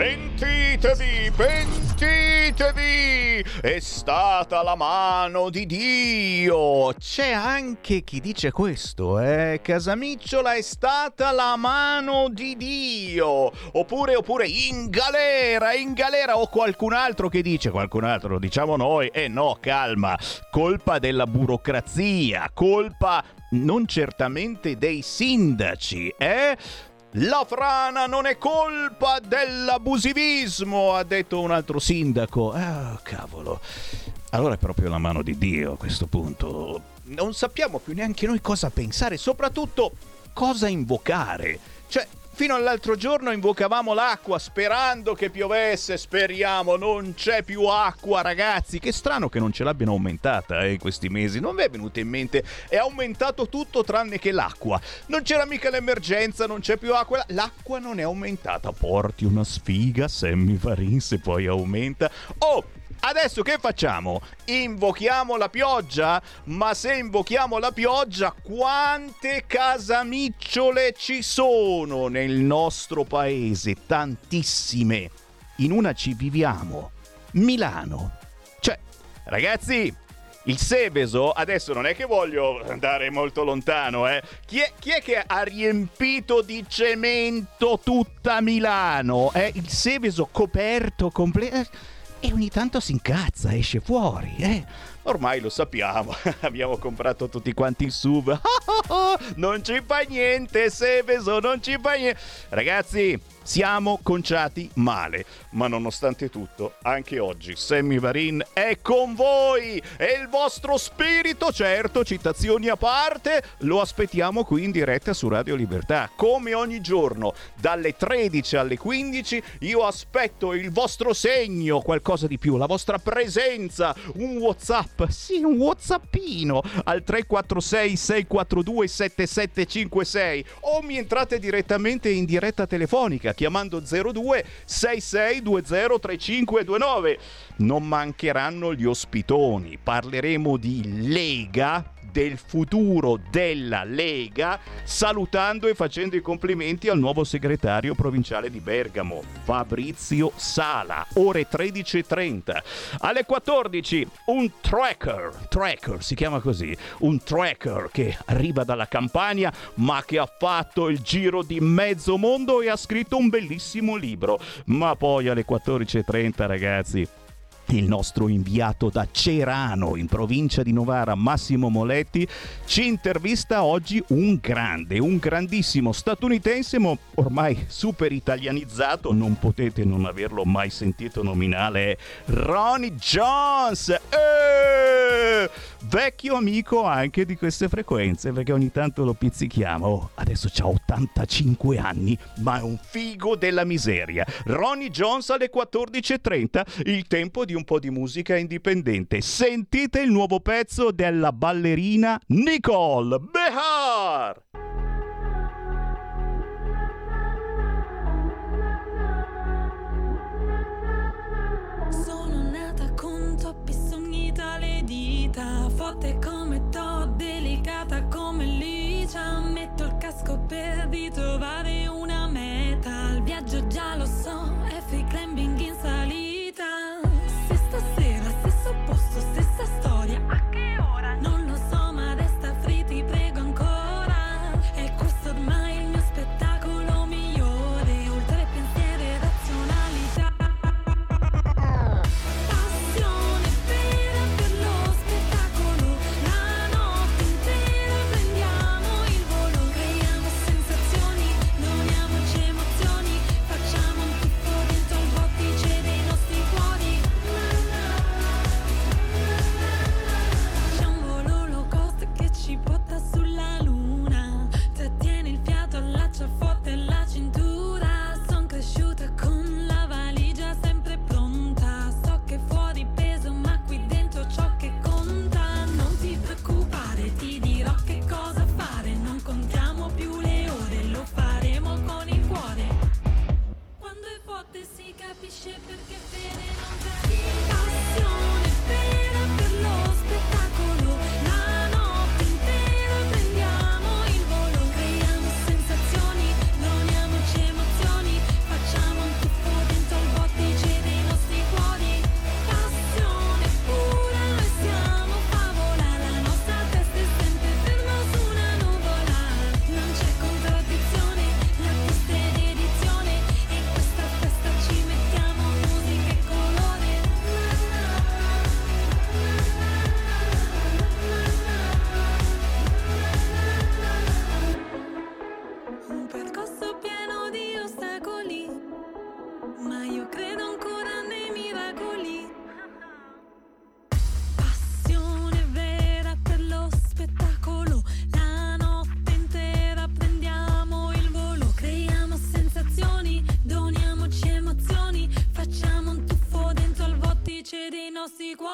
Pentitevi, pentitevi! È stata la mano di Dio! C'è anche chi dice questo, eh? Casamicciola è stata la mano di Dio! Oppure, oppure, in galera, in galera! O qualcun altro che dice, qualcun altro, lo diciamo noi, eh no, calma, colpa della burocrazia, colpa non certamente dei sindaci, eh? La frana non è colpa dell'abusivismo, ha detto un altro sindaco. Ah, cavolo. Allora è proprio la mano di Dio a questo punto. Non sappiamo più neanche noi cosa pensare, soprattutto cosa invocare. Cioè, Fino all'altro giorno invocavamo l'acqua sperando che piovesse, speriamo, non c'è più acqua ragazzi. Che strano che non ce l'abbiano aumentata eh, questi mesi, non vi è venuto in mente? È aumentato tutto tranne che l'acqua. Non c'era mica l'emergenza, non c'è più acqua, l'acqua non è aumentata. Porti una sfiga, Sammy Varin, se poi aumenta. Oh, Adesso che facciamo? Invochiamo la pioggia? Ma se invochiamo la pioggia, quante casamicciole ci sono nel nostro paese? Tantissime. In una ci viviamo. Milano. Cioè, ragazzi, il Seveso, adesso non è che voglio andare molto lontano, eh. Chi è, chi è che ha riempito di cemento tutta Milano? Eh? Il Seveso coperto completo e ogni tanto si incazza, esce fuori, eh. Ormai lo sappiamo, abbiamo comprato tutti quanti il SUV. non ci fa niente, Seveso, non ci fa niente. Ragazzi, siamo conciati male, ma nonostante tutto, anche oggi Sammy Varin è con voi e il vostro spirito, certo, citazioni a parte, lo aspettiamo qui in diretta su Radio Libertà. Come ogni giorno, dalle 13 alle 15, io aspetto il vostro segno, qualcosa di più, la vostra presenza, un WhatsApp, sì, un WhatsAppino al 346 642 7756 o mi entrate direttamente in diretta telefonica chiamando 02 6620 3529. Non mancheranno gli ospitoni. Parleremo di Lega del futuro della Lega, salutando e facendo i complimenti al nuovo segretario provinciale di Bergamo, Fabrizio Sala, ore 13.30. Alle 14 un tracker, tracker si chiama così, un tracker che arriva dalla Campania ma che ha fatto il giro di mezzo mondo e ha scritto un bellissimo libro. Ma poi alle 14.30 ragazzi il nostro inviato da Cerano in provincia di Novara, Massimo Moletti, ci intervista oggi un grande, un grandissimo statunitense, ma ormai super italianizzato, non potete non averlo mai sentito nominare, Ronnie Jones! Eh! Vecchio amico anche di queste frequenze, perché ogni tanto lo pizzichiamo. Oh, adesso ha 85 anni, ma è un figo della miseria. Ronnie Jones alle 14.30, il tempo di un un po' di musica indipendente. Sentite il nuovo pezzo della ballerina Nicole Behar! 时光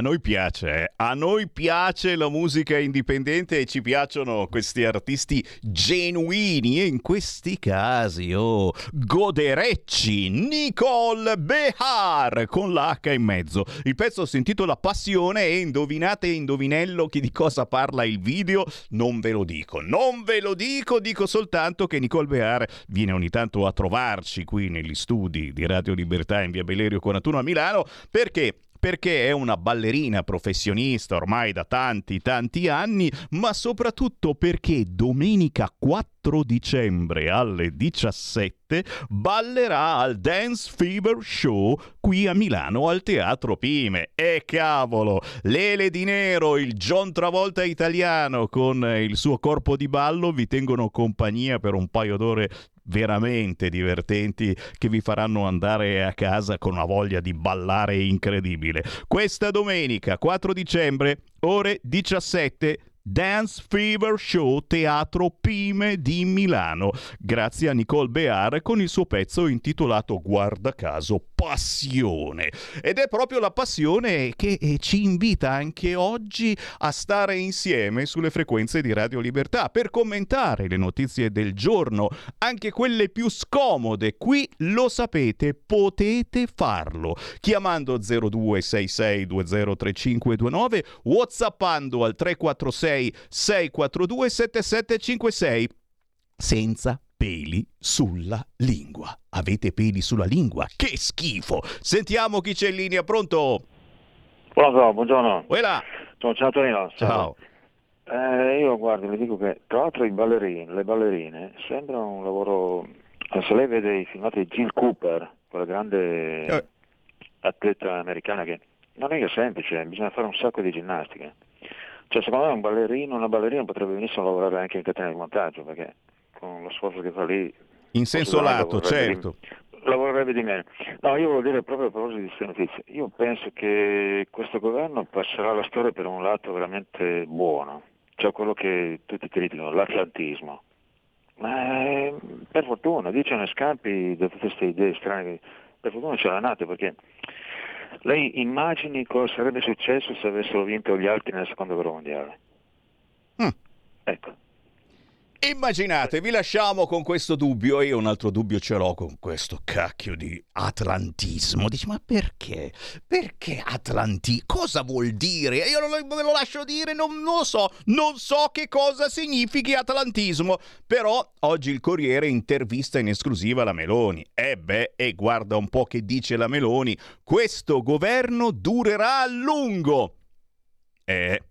noi piace, eh? a noi piace la musica indipendente e ci piacciono questi artisti genuini e in questi casi, oh, goderecci, Nicole Behar con l'H in mezzo. Il pezzo si intitola Passione e indovinate indovinello chi di cosa parla il video? Non ve lo dico, non ve lo dico, dico soltanto che Nicole Behar viene ogni tanto a trovarci qui negli studi di Radio Libertà in via Bellerio 41 a Milano perché perché è una ballerina professionista ormai da tanti tanti anni, ma soprattutto perché domenica 4 dicembre alle 17 ballerà al Dance Fever Show qui a Milano al Teatro Pime. E cavolo, Lele di Nero, il John Travolta italiano con il suo corpo di ballo vi tengono compagnia per un paio d'ore veramente divertenti che vi faranno andare a casa con una voglia di ballare incredibile. Questa domenica 4 dicembre, ore 17, Dance Fever Show Teatro Pime di Milano, grazie a Nicole Bear con il suo pezzo intitolato Guarda caso Passione. Ed è proprio la passione che eh, ci invita anche oggi a stare insieme sulle frequenze di Radio Libertà per commentare le notizie del giorno, anche quelle più scomode. Qui lo sapete, potete farlo chiamando 0266203529, whatsappando al 346 642 7756 senza peli sulla lingua. Avete peli sulla lingua? Che schifo! Sentiamo chi c'è in linea, pronto? Pronto, buongiorno. Uela. Sono ciao Torino. Ciao. Eh, io guardi, le dico che tra l'altro i ballerini, le ballerine sembra un lavoro, se lei vede i filmati di Jill Cooper, quella grande Eh. atleta americana che non è che è semplice, bisogna fare un sacco di ginnastica. Cioè secondo me un ballerino, una ballerina potrebbe benissimo lavorare anche in catena di montaggio, perché con lo sforzo che fa lì In senso lato, certo. lavorerebbe di meno. No, io volevo dire proprio a proposito di queste notizie, io penso che questo governo passerà la storia per un lato veramente buono, cioè quello che tutti criticano, l'atlantismo. Ma eh, per fortuna, dicono scampi da tutte queste idee strane, per fortuna ce l'ha nate perché lei immagini cosa sarebbe successo se avessero vinto gli altri nella seconda guerra mondiale. Mm. Ecco. Immaginate, vi lasciamo con questo dubbio io un altro dubbio ce l'ho con questo cacchio di atlantismo. Dici, ma perché? Perché atlanti? Cosa vuol dire? Io lo- ve lo lascio dire, non, non lo so, non so che cosa significhi atlantismo. Però oggi il Corriere intervista in esclusiva la Meloni. E beh, e guarda un po' che dice la Meloni, questo governo durerà a lungo. E,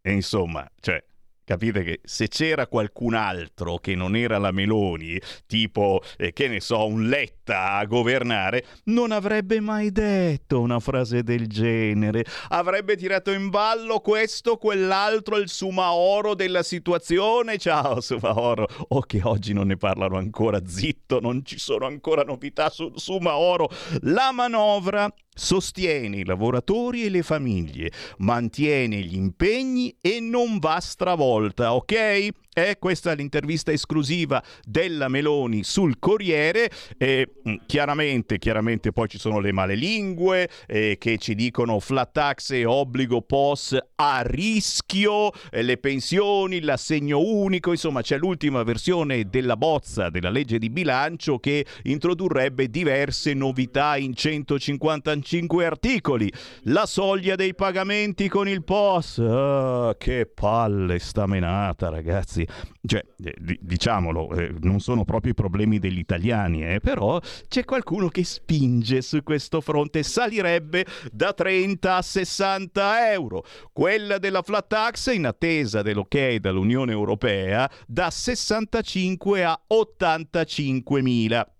e insomma, cioè, capite che se c'era qualcun altro che non era la Meloni, tipo, eh, che ne so, un Letta a governare, non avrebbe mai detto una frase del genere. Avrebbe tirato in ballo questo, quell'altro, il Sumaoro della situazione. Ciao Sumaoro. O che oggi non ne parlano ancora, zitto, non ci sono ancora novità su Sumaoro. La manovra sostiene i lavoratori e le famiglie, mantiene gli impegni e non va stravolta, ok? E questa è l'intervista esclusiva della Meloni sul Corriere e mh, chiaramente, chiaramente poi ci sono le malelingue eh, che ci dicono flat tax e obbligo POS a rischio, eh, le pensioni, l'assegno unico, insomma c'è l'ultima versione della bozza della legge di bilancio che introdurrebbe diverse novità in 155 articoli. La soglia dei pagamenti con il POS, ah, che palle sta menata ragazzi cioè, eh, di- diciamolo, eh, non sono proprio i problemi degli italiani, eh, però c'è qualcuno che spinge su questo fronte, salirebbe da 30 a 60 euro. Quella della flat tax, in attesa dell'ok dall'Unione Europea, da 65 a 85 mila.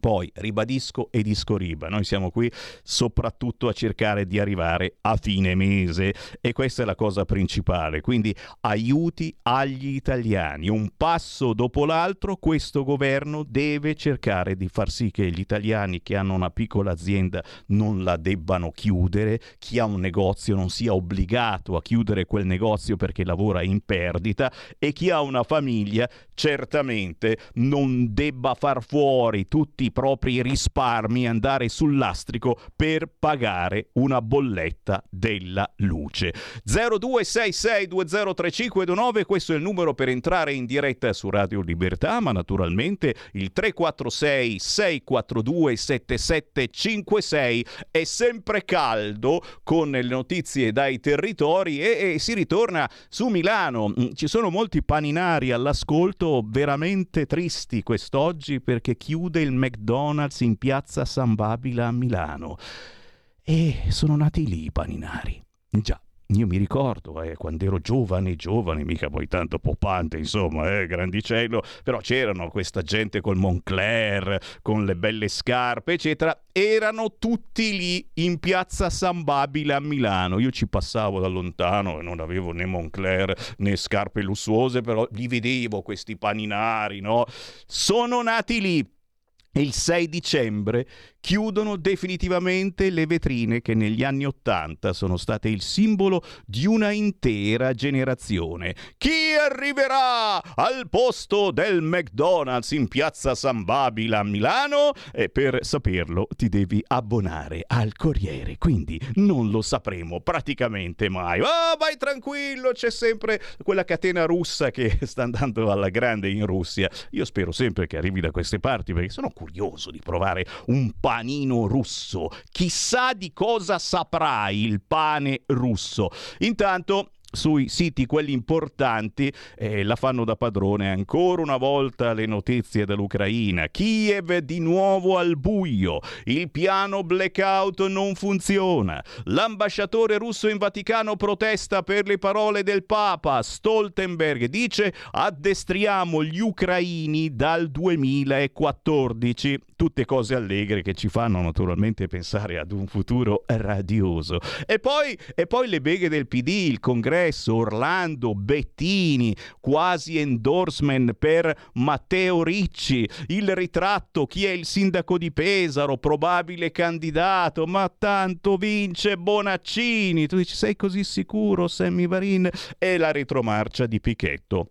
Poi ribadisco e discoriba, noi siamo qui soprattutto a cercare di arrivare a fine mese e questa è la cosa principale, quindi aiuti agli italiani, un passo dopo l'altro questo governo deve cercare di far sì che gli italiani che hanno una piccola azienda non la debbano chiudere, chi ha un negozio non sia obbligato a chiudere quel negozio perché lavora in perdita e chi ha una famiglia certamente non debba far fuori tutti propri risparmi andare sul lastrico per pagare una bolletta della luce. 0266203529, questo è il numero per entrare in diretta su Radio Libertà, ma naturalmente il 346 642 7756 è sempre caldo con le notizie dai territori e, e si ritorna su Milano. Mm, ci sono molti paninari all'ascolto veramente tristi quest'oggi perché chiude il McDonald's in piazza San Babila a Milano. E sono nati lì i paninari. Già. Io mi ricordo, eh, quando ero giovane, giovane, mica poi tanto popante, insomma, eh, grandicello, però c'erano questa gente col Moncler, con le belle scarpe, eccetera, erano tutti lì in piazza San Babile a Milano. Io ci passavo da lontano e non avevo né Moncler né scarpe lussuose, però li vedevo questi paninari, no? Sono nati lì. Il 6 dicembre chiudono definitivamente le vetrine che negli anni Ottanta sono state il simbolo di una intera generazione. Chi arriverà al posto del McDonald's in piazza San Babila a Milano? E per saperlo ti devi abbonare al Corriere, quindi non lo sapremo praticamente mai. oh, vai tranquillo, c'è sempre quella catena russa che sta andando alla grande in Russia. Io spero sempre che arrivi da queste parti perché sono curioso di provare un po' panino russo. Chissà di cosa saprà il pane russo. Intanto sui siti quelli importanti eh, la fanno da padrone ancora una volta le notizie dall'Ucraina Kiev di nuovo al buio. Il piano blackout non funziona. L'ambasciatore russo in Vaticano protesta per le parole del Papa. Stoltenberg dice addestriamo gli ucraini dal 2014 tutte cose allegre che ci fanno naturalmente pensare ad un futuro radioso. E poi, e poi le beghe del PD il congresso Congresso, Orlando, Bettini, quasi endorsement per Matteo Ricci, il ritratto, chi è il sindaco di Pesaro, probabile candidato, ma tanto vince Bonaccini. Tu dici, sei così sicuro, Sammy Varin? E la retromarcia di Pichetto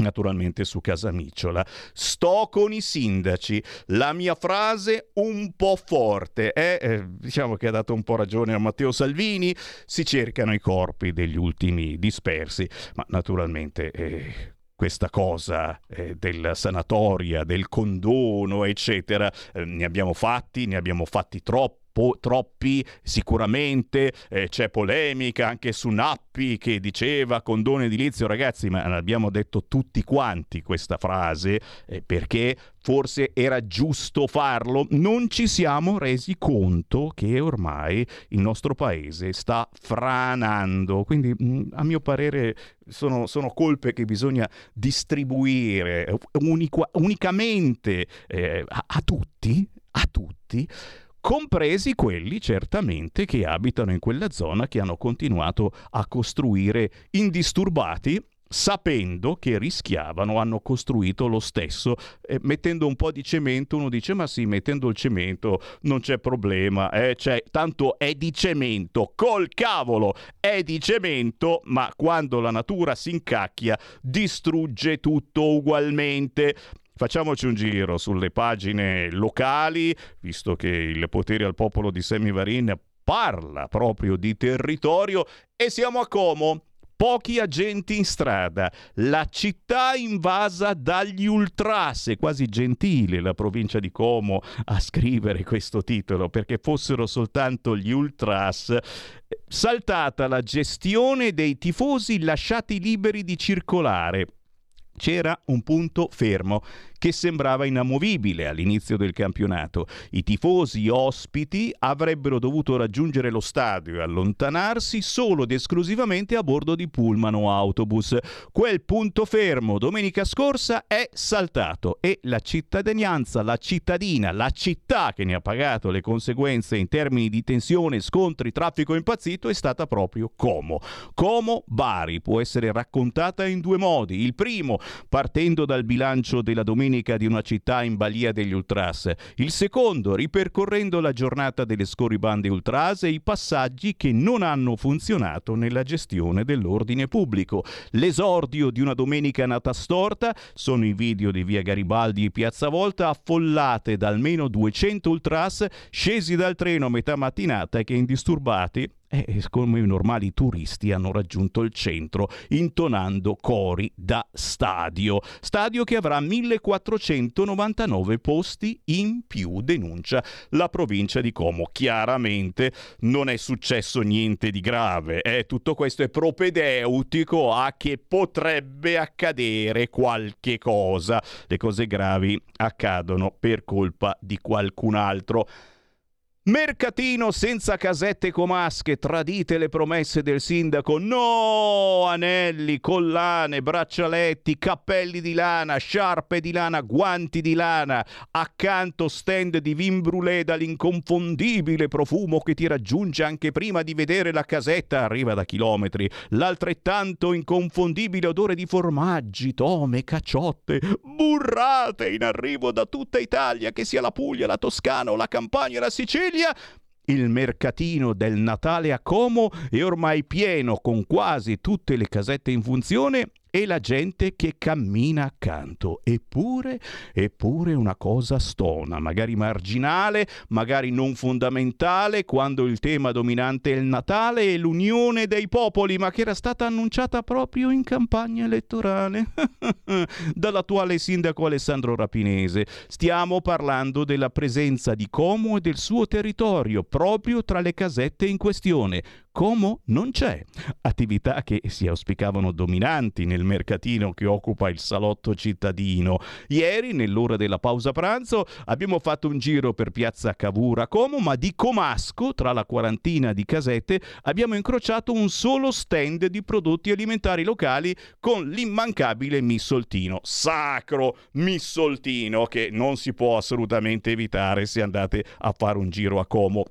naturalmente su Casamicciola. Sto con i sindaci. La mia frase un po' forte, eh? Eh, diciamo che ha dato un po' ragione a Matteo Salvini, si cercano i corpi degli ultimi dispersi, ma naturalmente... Eh, questa cosa eh, della sanatoria, del condono, eccetera, eh, ne abbiamo fatti, ne abbiamo fatti troppi po- troppi sicuramente, eh, c'è polemica anche su Nappi che diceva condono edilizio, ragazzi, ma l'abbiamo detto tutti quanti questa frase eh, perché forse era giusto farlo, non ci siamo resi conto che ormai il nostro paese sta franando, quindi mm, a mio parere sono, sono, colpe che bisogna distribuire eh, unica, unicamente eh, a, a tutti, a tutti compresi quelli certamente che abitano in quella zona che hanno continuato a costruire indisturbati sapendo che rischiavano, hanno costruito lo stesso. Eh, mettendo un po' di cemento, uno dice: Ma sì, mettendo il cemento non c'è problema, eh, cioè, tanto è di cemento, col cavolo è di cemento, ma quando la natura si incacchia, distrugge tutto ugualmente. Facciamoci un giro sulle pagine locali, visto che il potere al popolo di Semivarin parla proprio di territorio e siamo a Como. Pochi agenti in strada, la città invasa dagli ultras, è quasi gentile la provincia di Como a scrivere questo titolo, perché fossero soltanto gli ultras, saltata la gestione dei tifosi lasciati liberi di circolare. C'era un punto fermo che sembrava inamovibile all'inizio del campionato. I tifosi ospiti avrebbero dovuto raggiungere lo stadio e allontanarsi solo ed esclusivamente a bordo di pullman o autobus. Quel punto fermo domenica scorsa è saltato e la cittadinanza, la cittadina, la città che ne ha pagato le conseguenze in termini di tensione, scontri, traffico impazzito è stata proprio Como. Como Bari può essere raccontata in due modi. Il primo, partendo dal bilancio della domenica domenica di una città in balia degli ultras. Il secondo, ripercorrendo la giornata delle scorribande ultras e i passaggi che non hanno funzionato nella gestione dell'ordine pubblico. L'esordio di una domenica nata storta sono i video di via Garibaldi e Piazza Volta affollate da almeno 200 ultras scesi dal treno a metà mattinata che indisturbati e come i normali turisti hanno raggiunto il centro intonando cori da stadio. Stadio che avrà 1499 posti in più, denuncia la provincia di Como. Chiaramente non è successo niente di grave, eh? tutto questo è propedeutico a che potrebbe accadere qualche cosa. Le cose gravi accadono per colpa di qualcun altro. Mercatino senza casette comasche, tradite le promesse del sindaco. No! Anelli, collane, braccialetti, cappelli di lana, sciarpe di lana, guanti di lana. Accanto stand di vin brûlé dall'inconfondibile profumo che ti raggiunge anche prima di vedere la casetta, arriva da chilometri. L'altrettanto inconfondibile odore di formaggi, tome, caciotte, burrate in arrivo da tutta Italia, che sia la Puglia, la Toscana la Campania, la Sicilia Sicilia il mercatino del Natale a Como è ormai pieno con quasi tutte le casette in funzione e la gente che cammina accanto. Eppure, eppure una cosa stona, magari marginale, magari non fondamentale, quando il tema dominante è il Natale e l'unione dei popoli, ma che era stata annunciata proprio in campagna elettorale dall'attuale sindaco Alessandro Rapinese. Stiamo parlando della presenza di Como e del suo territorio, proprio tra le casette in questione. Como non c'è. Attività che si auspicavano dominanti nel mercatino che occupa il salotto cittadino. Ieri, nell'ora della pausa pranzo, abbiamo fatto un giro per piazza Cavour a Como, ma di Comasco, tra la quarantina di casette, abbiamo incrociato un solo stand di prodotti alimentari locali con l'immancabile missoltino. Sacro missoltino che non si può assolutamente evitare se andate a fare un giro a Como.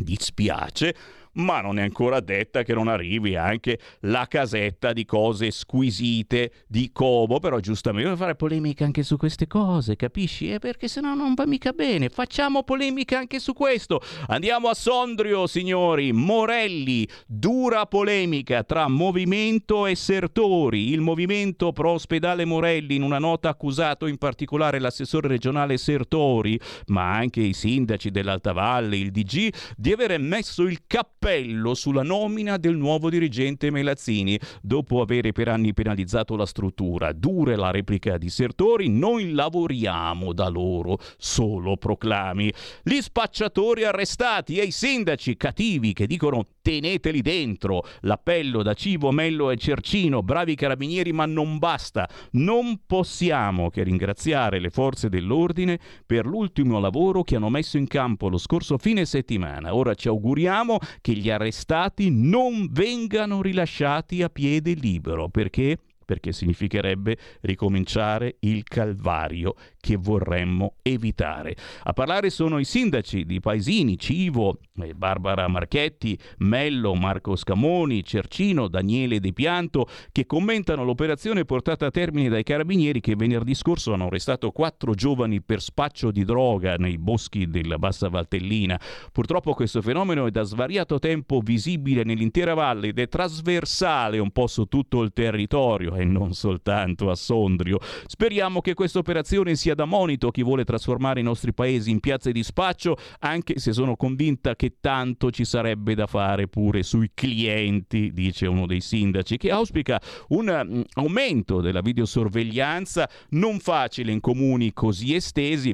Dispiace, ma non è ancora detta che non arrivi anche la casetta di cose squisite di Como, però giustamente fare polemica anche su queste cose, capisci? Eh, perché sennò non va mica bene, facciamo polemica anche su questo. Andiamo a Sondrio, signori, Morelli, dura polemica tra movimento e Sertori. Il movimento pro ospedale Morelli in una nota accusato in particolare l'assessore regionale Sertori, ma anche i sindaci dell'Alta Valle, il DG, di aver messo il cappello appello sulla nomina del nuovo dirigente Melazzini. Dopo aver per anni penalizzato la struttura, dure la replica di Sertori, noi lavoriamo da loro, solo proclami. Gli spacciatori arrestati e i sindaci cattivi che dicono teneteli dentro. L'appello da Civo, Mello e Cercino, bravi carabinieri, ma non basta. Non possiamo che ringraziare le forze dell'ordine per l'ultimo lavoro che hanno messo in campo lo scorso fine settimana. Ora ci auguriamo che gli arrestati non vengano rilasciati a piede libero. Perché? Perché significherebbe ricominciare il calvario che vorremmo evitare. A parlare sono i sindaci di Paesini, Civo, eh, Barbara Marchetti, Mello, Marco Scamoni, Cercino, Daniele De Pianto, che commentano l'operazione portata a termine dai carabinieri che venerdì scorso hanno arrestato quattro giovani per spaccio di droga nei boschi della Bassa Valtellina. Purtroppo questo fenomeno è da svariato tempo visibile nell'intera valle ed è trasversale un po' su tutto il territorio e non soltanto a Sondrio. Speriamo che questa operazione sia da monito chi vuole trasformare i nostri paesi in piazze di spaccio, anche se sono convinta che tanto ci sarebbe da fare pure sui clienti, dice uno dei sindaci, che auspica un mm, aumento della videosorveglianza non facile in comuni così estesi.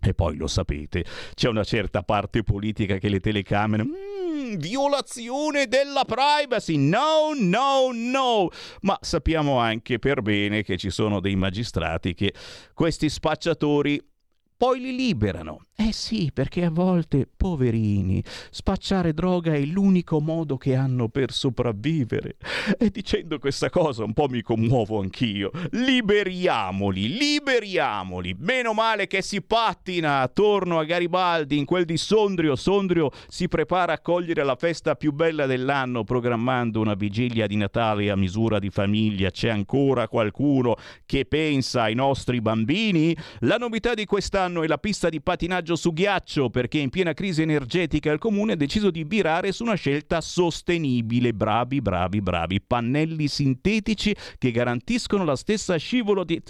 E poi lo sapete, c'è una certa parte politica che le telecamere... Violazione della privacy! No, no, no! Ma sappiamo anche per bene che ci sono dei magistrati che questi spacciatori poi li liberano Eh sì, perché a volte, poverini, spacciare droga è l'unico modo che hanno per sopravvivere. E dicendo questa cosa un po' mi commuovo anch'io. Liberiamoli, liberiamoli. Meno male che si pattina attorno a Garibaldi in quel di Sondrio. Sondrio si prepara a cogliere la festa più bella dell'anno programmando una vigilia di Natale a misura di famiglia. C'è ancora qualcuno che pensa ai nostri bambini? La novità di quest'anno è la pista di patinaggio passaggio su ghiaccio perché in piena crisi energetica il comune ha deciso di virare su una scelta sostenibile. Bravi, bravi, bravi. Pannelli sintetici che garantiscono la stessa scivolo di...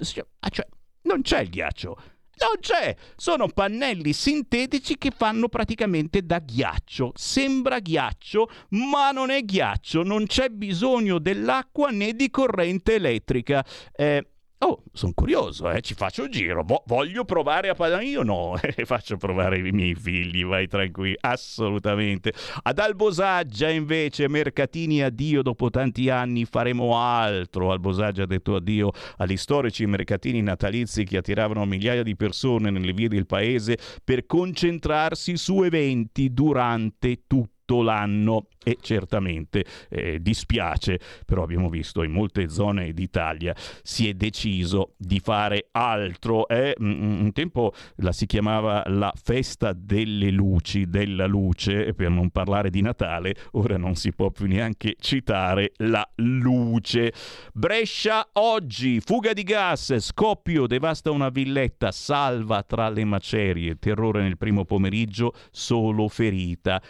Ah, cioè, non c'è il ghiaccio. Non c'è! Sono pannelli sintetici che fanno praticamente da ghiaccio. Sembra ghiaccio, ma non è ghiaccio. Non c'è bisogno dell'acqua né di corrente elettrica. Eh, Oh, sono curioso, eh? ci faccio un giro. Vo- voglio provare a parlare. Io no, faccio provare i miei figli, vai tranquilli, assolutamente. Ad Albosaggia invece, mercatini addio dopo tanti anni, faremo altro. Albosaggia ha detto addio agli storici mercatini natalizi che attiravano migliaia di persone nelle vie del paese per concentrarsi su eventi durante tutto l'anno e certamente eh, dispiace, però abbiamo visto in molte zone d'Italia si è deciso di fare altro. Eh? Un tempo la si chiamava la festa delle luci, della luce, per non parlare di Natale, ora non si può più neanche citare la luce. Brescia oggi, fuga di gas, scoppio, devasta una villetta, salva tra le macerie, terrore nel primo pomeriggio, solo ferita,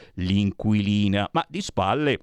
Aquilina, ma di spalle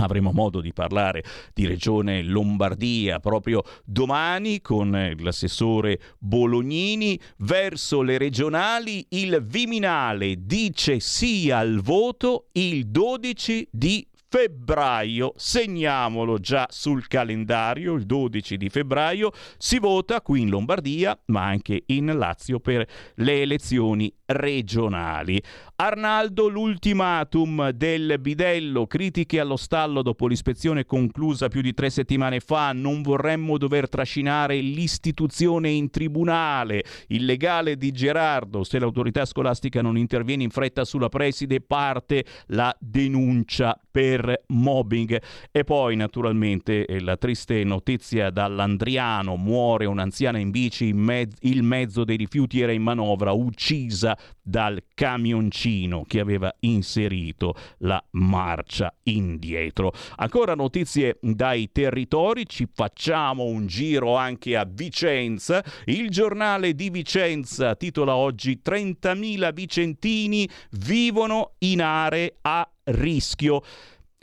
Avremo modo di parlare di Regione Lombardia proprio domani con l'assessore Bolognini. Verso le regionali il Viminale dice sì al voto il 12 di febbraio, segniamolo già sul calendario, il 12 di febbraio si vota qui in Lombardia, ma anche in Lazio per le elezioni regionali. Arnaldo, l'ultimatum del bidello, critiche allo stallo dopo l'ispezione conclusa più di tre settimane fa, non vorremmo dover trascinare l'istituzione in tribunale, il legale di Gerardo, se l'autorità scolastica non interviene in fretta sulla preside parte la denuncia per mobbing. E poi naturalmente eh, la triste notizia dall'Andriano, muore un'anziana in bici, in mezzo, il mezzo dei rifiuti era in manovra, uccisa dal camioncino che aveva inserito la marcia indietro. Ancora notizie dai territori, ci facciamo un giro anche a Vicenza. Il giornale di Vicenza titola oggi 30.000 vicentini vivono in aree a rischio.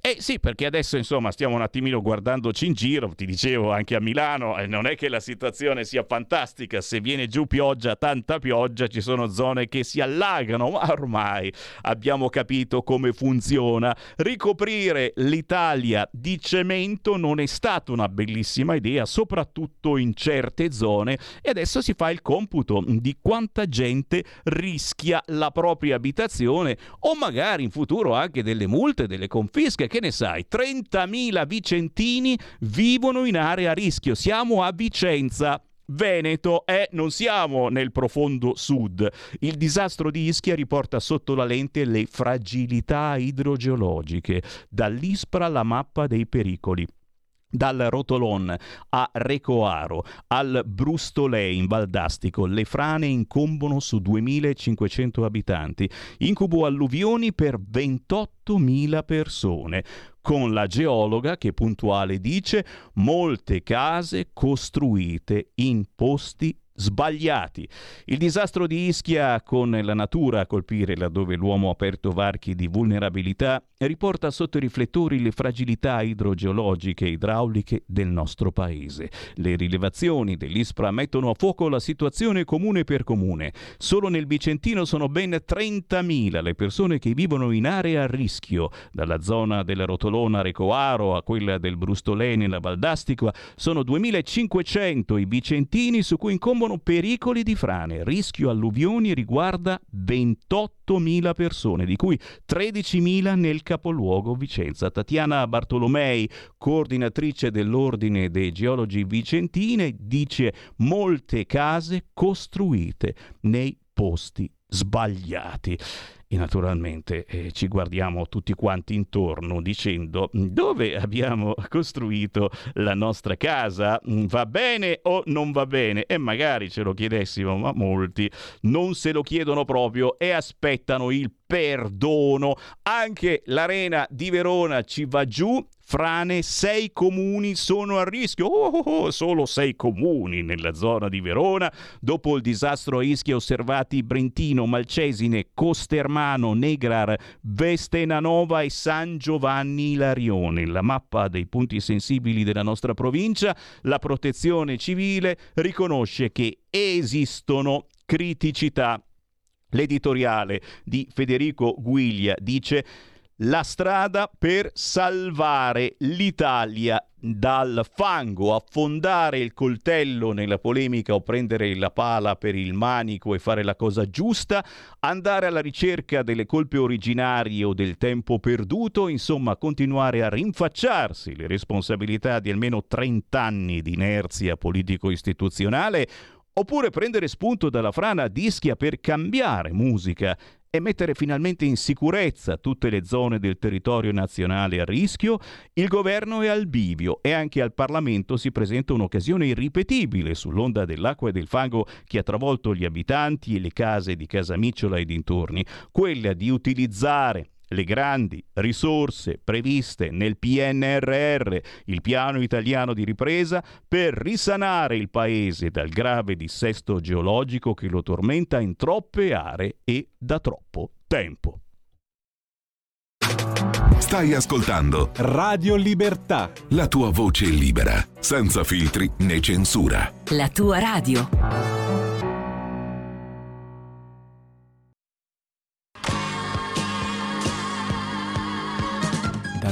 Eh sì, perché adesso insomma stiamo un attimino guardandoci in giro, ti dicevo anche a Milano, eh, non è che la situazione sia fantastica, se viene giù pioggia, tanta pioggia, ci sono zone che si allagano, ma ormai abbiamo capito come funziona. Ricoprire l'Italia di cemento non è stata una bellissima idea, soprattutto in certe zone, e adesso si fa il computo di quanta gente rischia la propria abitazione o magari in futuro anche delle multe, delle confische che ne sai, 30.000 vicentini vivono in area a rischio. Siamo a Vicenza. Veneto e non siamo nel profondo sud. Il disastro di Ischia riporta sotto la lente le fragilità idrogeologiche. Dall'ISPRA la mappa dei pericoli dal Rotolon a Recoaro al Brustolè in Valdastico, le frane incombono su 2500 abitanti, incubo alluvioni per 28.000 persone. Con la geologa che puntuale dice molte case costruite in posti sbagliati. Il disastro di Ischia con la natura a colpire laddove l'uomo ha aperto varchi di vulnerabilità riporta sotto i riflettori le fragilità idrogeologiche e idrauliche del nostro paese. Le rilevazioni dell'ISPRA mettono a fuoco la situazione comune per comune. Solo nel Vicentino sono ben 30.000 le persone che vivono in area a rischio, dalla zona della Rotolona Recoaro a quella del Brustolè nella Valdastico, sono 2.500 i vicentini su cui incombono pericoli di frane. Rischio alluvioni riguarda 28.000 persone, di cui 13.000 nel capoluogo Vicenza. Tatiana Bartolomei, coordinatrice dell'Ordine dei Geologi Vicentini, dice molte case costruite nei posti sbagliati. E naturalmente eh, ci guardiamo tutti quanti intorno dicendo dove abbiamo costruito la nostra casa, va bene o non va bene? E magari ce lo chiedessimo, ma molti non se lo chiedono proprio e aspettano il perdono. Anche l'arena di Verona ci va giù frane, sei comuni sono a rischio. Oh, oh, oh, solo sei comuni nella zona di Verona. Dopo il disastro a Ischia osservati Brentino, Malcesine, Costermano, Negrar, Vestenanova e San Giovanni Ilarione. La mappa dei punti sensibili della nostra provincia, la protezione civile riconosce che esistono criticità. L'editoriale di Federico Guiglia dice la strada per salvare l'Italia dal fango, affondare il coltello nella polemica o prendere la pala per il manico e fare la cosa giusta, andare alla ricerca delle colpe originarie o del tempo perduto, insomma continuare a rinfacciarsi le responsabilità di almeno 30 anni di inerzia politico-istituzionale oppure prendere spunto dalla frana dischia per cambiare musica e mettere finalmente in sicurezza tutte le zone del territorio nazionale a rischio, il governo è al bivio e anche al Parlamento si presenta un'occasione irripetibile sull'onda dell'acqua e del fango che ha travolto gli abitanti e le case di Casamicciola e dintorni, quella di utilizzare le grandi risorse previste nel PNRR, il piano italiano di ripresa, per risanare il paese dal grave dissesto geologico che lo tormenta in troppe aree e da troppo tempo. Stai ascoltando Radio Libertà. La tua voce libera, senza filtri né censura. La tua radio.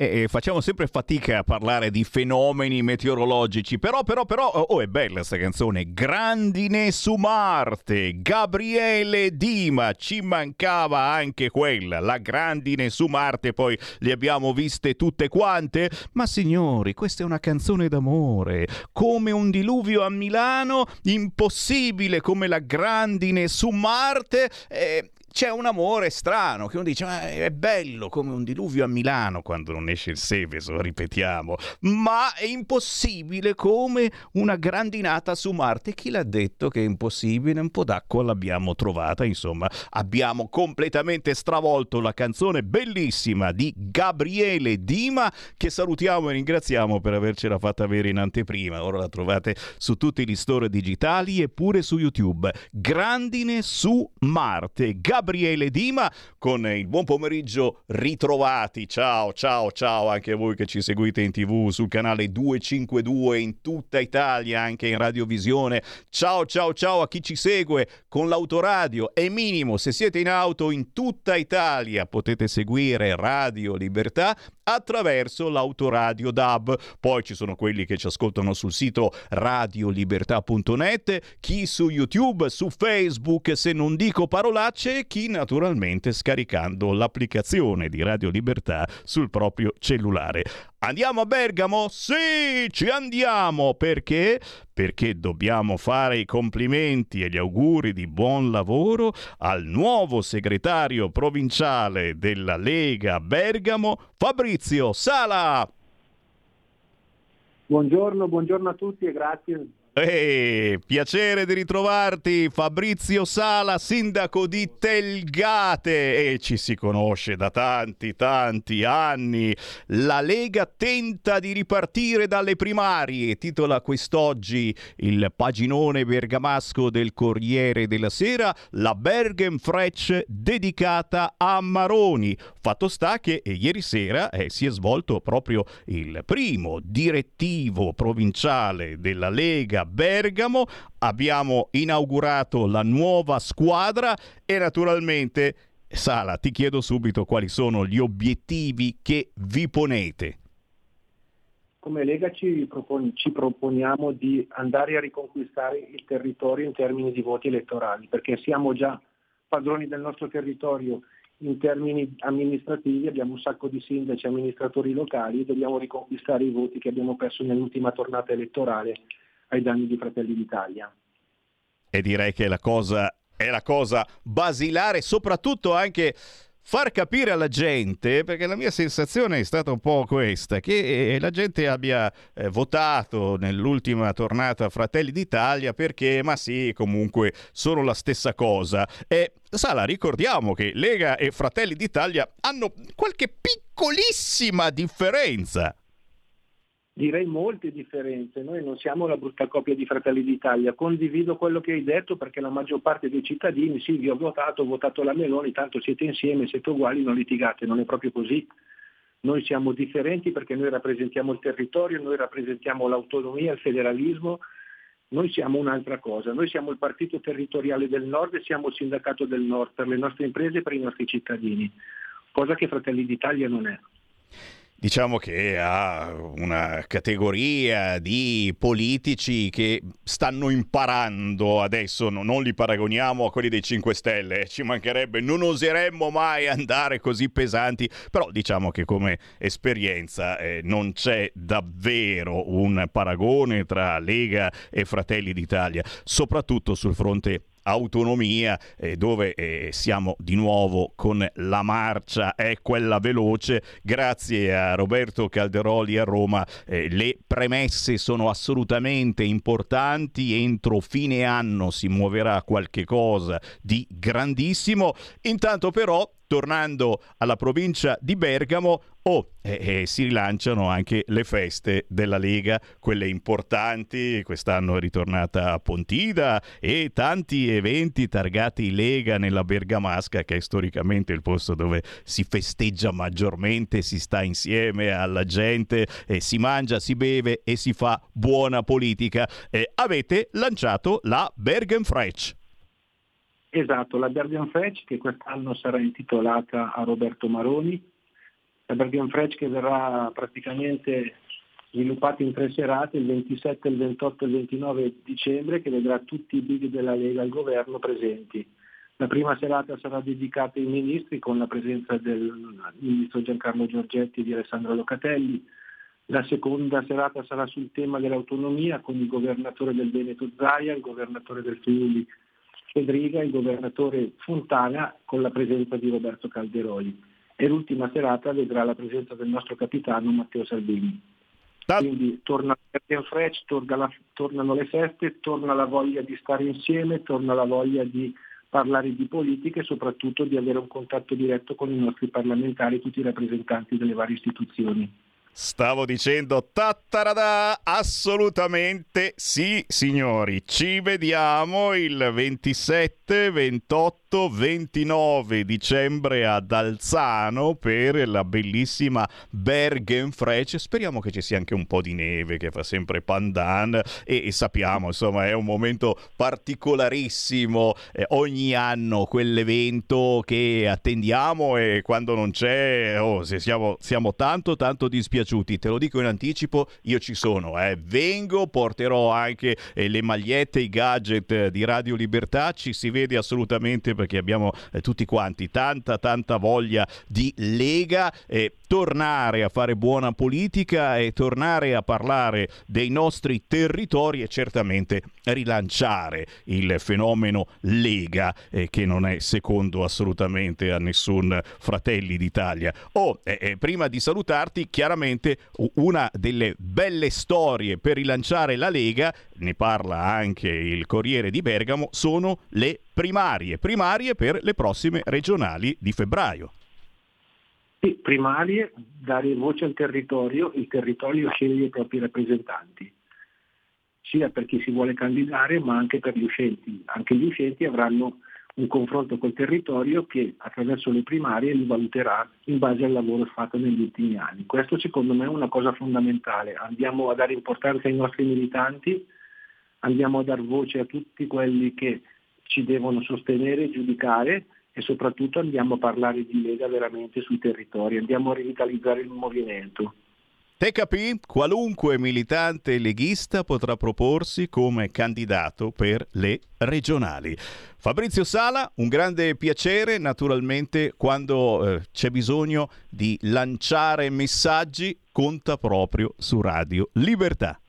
E, e facciamo sempre fatica a parlare di fenomeni meteorologici, però, però, però, oh, oh, è bella sta canzone. Grandine su Marte, Gabriele Dima, ci mancava anche quella, la grandine su Marte, poi le abbiamo viste tutte quante. Ma signori, questa è una canzone d'amore, come un diluvio a Milano, impossibile come la grandine su Marte. eh, c'è un amore strano che uno dice ma è bello come un diluvio a Milano quando non esce il Seveso, ripetiamo, ma è impossibile come una grandinata su Marte. Chi l'ha detto che è impossibile? Un po' d'acqua l'abbiamo trovata, insomma, abbiamo completamente stravolto la canzone bellissima di Gabriele Dima che salutiamo e ringraziamo per avercela fatta avere in anteprima. Ora la trovate su tutti gli store digitali e pure su YouTube. Grandine su Marte. Gabriele Dima con il buon pomeriggio ritrovati. Ciao, ciao, ciao anche a voi che ci seguite in tv sul canale 252 in tutta Italia, anche in radiovisione. Ciao, ciao, ciao a chi ci segue con l'autoradio. È minimo, se siete in auto in tutta Italia potete seguire Radio Libertà attraverso l'autoradio DAB. Poi ci sono quelli che ci ascoltano sul sito radiolibertà.net, chi su YouTube, su Facebook, se non dico parolacce, e chi naturalmente scaricando l'applicazione di Radio Libertà sul proprio cellulare. Andiamo a Bergamo? Sì, ci andiamo perché? Perché dobbiamo fare i complimenti e gli auguri di buon lavoro al nuovo segretario provinciale della Lega Bergamo, Fabrizio Sala. Buongiorno, buongiorno a tutti e grazie. Eh, piacere di ritrovarti, Fabrizio Sala, sindaco di Telgate. E ci si conosce da tanti, tanti anni. La Lega tenta di ripartire dalle primarie, titola quest'oggi il paginone bergamasco del Corriere della Sera, la Bergenfrecce dedicata a Maroni. Fatto sta che eh, ieri sera eh, si è svolto proprio il primo direttivo provinciale della Lega Bergamo, abbiamo inaugurato la nuova squadra e naturalmente, Sala, ti chiedo subito quali sono gli obiettivi che vi ponete. Come Lega ci, propon- ci proponiamo di andare a riconquistare il territorio in termini di voti elettorali, perché siamo già padroni del nostro territorio in termini amministrativi, abbiamo un sacco di sindaci e amministratori locali e dobbiamo riconquistare i voti che abbiamo perso nell'ultima tornata elettorale ai danni di Fratelli d'Italia. E direi che la cosa è la cosa basilare, soprattutto anche far capire alla gente, perché la mia sensazione è stata un po' questa, che eh, la gente abbia eh, votato nell'ultima tornata Fratelli d'Italia perché, ma sì, comunque sono la stessa cosa. E Sala, ricordiamo che Lega e Fratelli d'Italia hanno qualche piccolissima differenza. Direi molte differenze, noi non siamo la brutta coppia di Fratelli d'Italia, condivido quello che hai detto perché la maggior parte dei cittadini, sì, vi ho votato, ho votato la Meloni, tanto siete insieme, siete uguali, non litigate, non è proprio così. Noi siamo differenti perché noi rappresentiamo il territorio, noi rappresentiamo l'autonomia, il federalismo, noi siamo un'altra cosa, noi siamo il partito territoriale del nord e siamo il sindacato del nord per le nostre imprese e per i nostri cittadini, cosa che Fratelli d'Italia non è diciamo che ha una categoria di politici che stanno imparando adesso, no, non li paragoniamo a quelli dei 5 Stelle, ci mancherebbe, non oseremmo mai andare così pesanti, però diciamo che come esperienza eh, non c'è davvero un paragone tra Lega e Fratelli d'Italia, soprattutto sul fronte autonomia eh, dove eh, siamo di nuovo con la marcia è quella veloce. Grazie a Roberto Calderoli a Roma eh, le premesse sono assolutamente importanti. Entro fine anno si muoverà qualche cosa di grandissimo. Intanto però tornando alla provincia di Bergamo, Oh, e, e, si rilanciano anche le feste della Lega, quelle importanti. Quest'anno è ritornata a Pontida e tanti eventi targati Lega nella Bergamasca, che è storicamente il posto dove si festeggia maggiormente, si sta insieme alla gente, e si mangia, si beve e si fa buona politica. E avete lanciato la Bergenfresh. Esatto, la Bergenfresh che quest'anno sarà intitolata a Roberto Maroni la Bergen Fresh che verrà praticamente sviluppata in tre serate, il 27, il 28 e il 29 dicembre, che vedrà tutti i big della Lega al governo presenti. La prima serata sarà dedicata ai ministri con la presenza del ministro Giancarlo Giorgetti e di Alessandro Locatelli. La seconda serata sarà sul tema dell'autonomia con il governatore del Veneto Zaia, il governatore del Friuli Fedriga e il governatore Fontana con la presenza di Roberto Calderoli e l'ultima serata vedrà la presenza del nostro capitano Matteo Salvini. Quindi torna il Fresh, torna tornano le feste, torna la voglia di stare insieme, torna la voglia di parlare di politica e soprattutto di avere un contatto diretto con i nostri parlamentari tutti i rappresentanti delle varie istituzioni. Stavo dicendo tattarada, assolutamente sì, signori. Ci vediamo il 27, 28, 29 dicembre ad Alzano per la bellissima Bergenfresh. Speriamo che ci sia anche un po' di neve che fa sempre pandan e, e sappiamo, insomma, è un momento particolarissimo eh, ogni anno quell'evento che attendiamo e quando non c'è, oh, siamo, siamo tanto tanto dispiaciuti piaciuti, te lo dico in anticipo, io ci sono, eh. vengo, porterò anche eh, le magliette, i gadget eh, di Radio Libertà, ci si vede assolutamente perché abbiamo eh, tutti quanti tanta tanta voglia di Lega e tornare a fare buona politica e tornare a parlare dei nostri territori e certamente rilanciare il fenomeno Lega eh, che non è secondo assolutamente a nessun Fratelli d'Italia. Oh, eh, prima di salutarti, chiaramente una delle belle storie per rilanciare la Lega, ne parla anche il Corriere di Bergamo, sono le primarie, primarie per le prossime regionali di febbraio. Sì, primarie, dare voce al territorio, il territorio sceglie i propri rappresentanti, sia per chi si vuole candidare ma anche per gli uscenti. Anche gli uscenti avranno un confronto col territorio che attraverso le primarie li valuterà in base al lavoro fatto negli ultimi anni. Questo secondo me è una cosa fondamentale. Andiamo a dare importanza ai nostri militanti, andiamo a dar voce a tutti quelli che ci devono sostenere e giudicare e soprattutto andiamo a parlare di Lega veramente sui territori, andiamo a rivitalizzare il movimento. Te capì? Qualunque militante leghista potrà proporsi come candidato per le regionali. Fabrizio Sala, un grande piacere, naturalmente quando eh, c'è bisogno di lanciare messaggi conta proprio su Radio Libertà.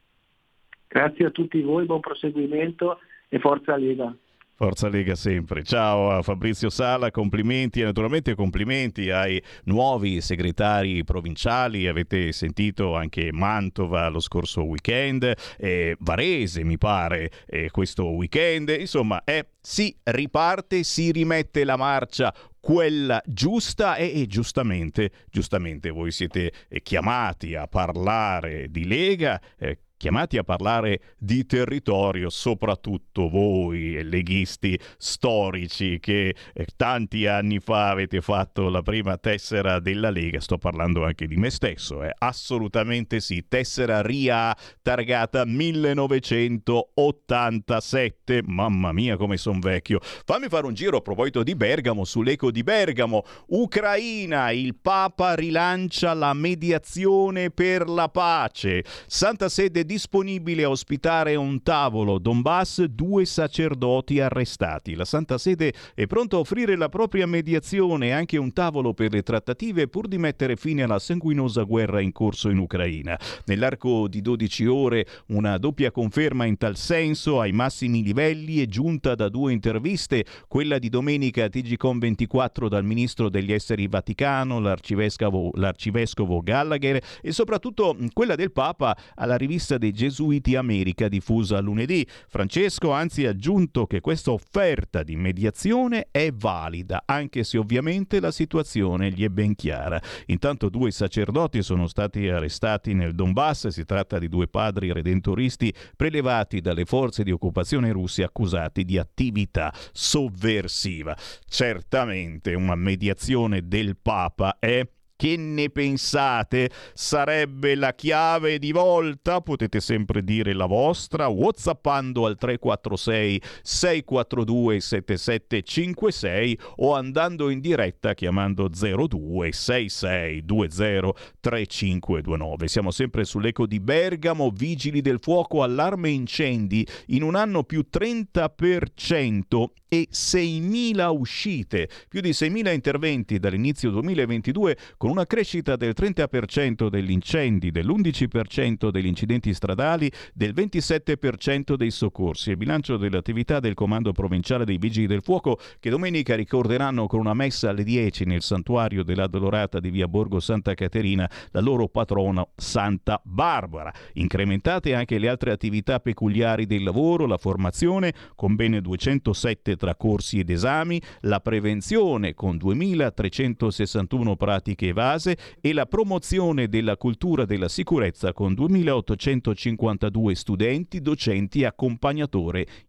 Grazie a tutti voi, buon proseguimento e forza Lega. Forza Lega sempre. Ciao a Fabrizio Sala, complimenti e naturalmente complimenti ai nuovi segretari provinciali. Avete sentito anche Mantova lo scorso weekend, eh, Varese mi pare eh, questo weekend. Insomma, eh, si riparte, si rimette la marcia quella giusta e, e, giustamente, giustamente voi siete eh, chiamati a parlare di Lega, eh, chiamati a parlare di territorio, soprattutto voi leghisti storici che eh, tanti anni fa avete fatto la prima tessera della Lega, sto parlando anche di me stesso, eh. assolutamente sì, tessera RIA targata 1987, mamma mia come son vecchio. Fammi fare un giro a proposito di Bergamo, sull'eco di Bergamo, Ucraina, il Papa rilancia la mediazione per la pace, Santa Sede disponibile a ospitare un tavolo Donbass, due sacerdoti arrestati. La Santa Sede è pronta a offrire la propria mediazione e anche un tavolo per le trattative pur di mettere fine alla sanguinosa guerra in corso in Ucraina. Nell'arco di 12 ore una doppia conferma in tal senso ai massimi livelli è giunta da due interviste, quella di domenica a TGCOM 24 dal ministro degli esteri Vaticano, l'arcivescovo, l'arcivescovo Gallagher e soprattutto quella del Papa alla rivista dei Gesuiti America diffusa lunedì. Francesco anzi ha aggiunto che questa offerta di mediazione è valida, anche se ovviamente la situazione gli è ben chiara. Intanto due sacerdoti sono stati arrestati nel Donbass, si tratta di due padri redentoristi prelevati dalle forze di occupazione russe accusati di attività sovversiva. Certamente una mediazione del Papa è che ne pensate? Sarebbe la chiave di volta? Potete sempre dire la vostra whatsappando al 346 642 7756 o andando in diretta chiamando 02 6620 3529. Siamo sempre sull'eco di Bergamo, vigili del fuoco, allarme incendi in un anno più 30% e 6.000 uscite, più di 6.000 interventi dall'inizio 2022 con una crescita del 30% degli incendi, dell'11% degli incidenti stradali, del 27% dei soccorsi. Il bilancio dell'attività del Comando Provinciale dei Vigili del Fuoco che domenica ricorderanno con una messa alle 10 nel santuario della Dolorata di via Borgo Santa Caterina la loro patrona Santa Barbara. Incrementate anche le altre attività peculiari del lavoro, la formazione con ben 207 tra corsi ed esami, la prevenzione con 2361 pratiche evase e la promozione della cultura della sicurezza con 2852 studenti, docenti e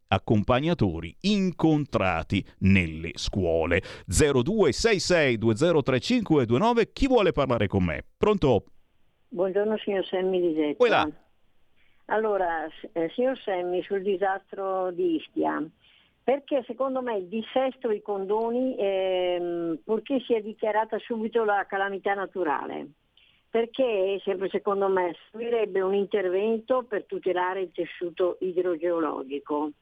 accompagnatori incontrati nelle scuole. 0266203529 chi vuole parlare con me? Pronto? Buongiorno signor Semmi di Zetta. Allora, eh, signor Semmi, sul disastro di Ischia, perché secondo me il dissesto dei condoni, ehm, purché sia dichiarata subito la calamità naturale, perché sempre secondo me servirebbe un intervento per tutelare il tessuto idrogeologico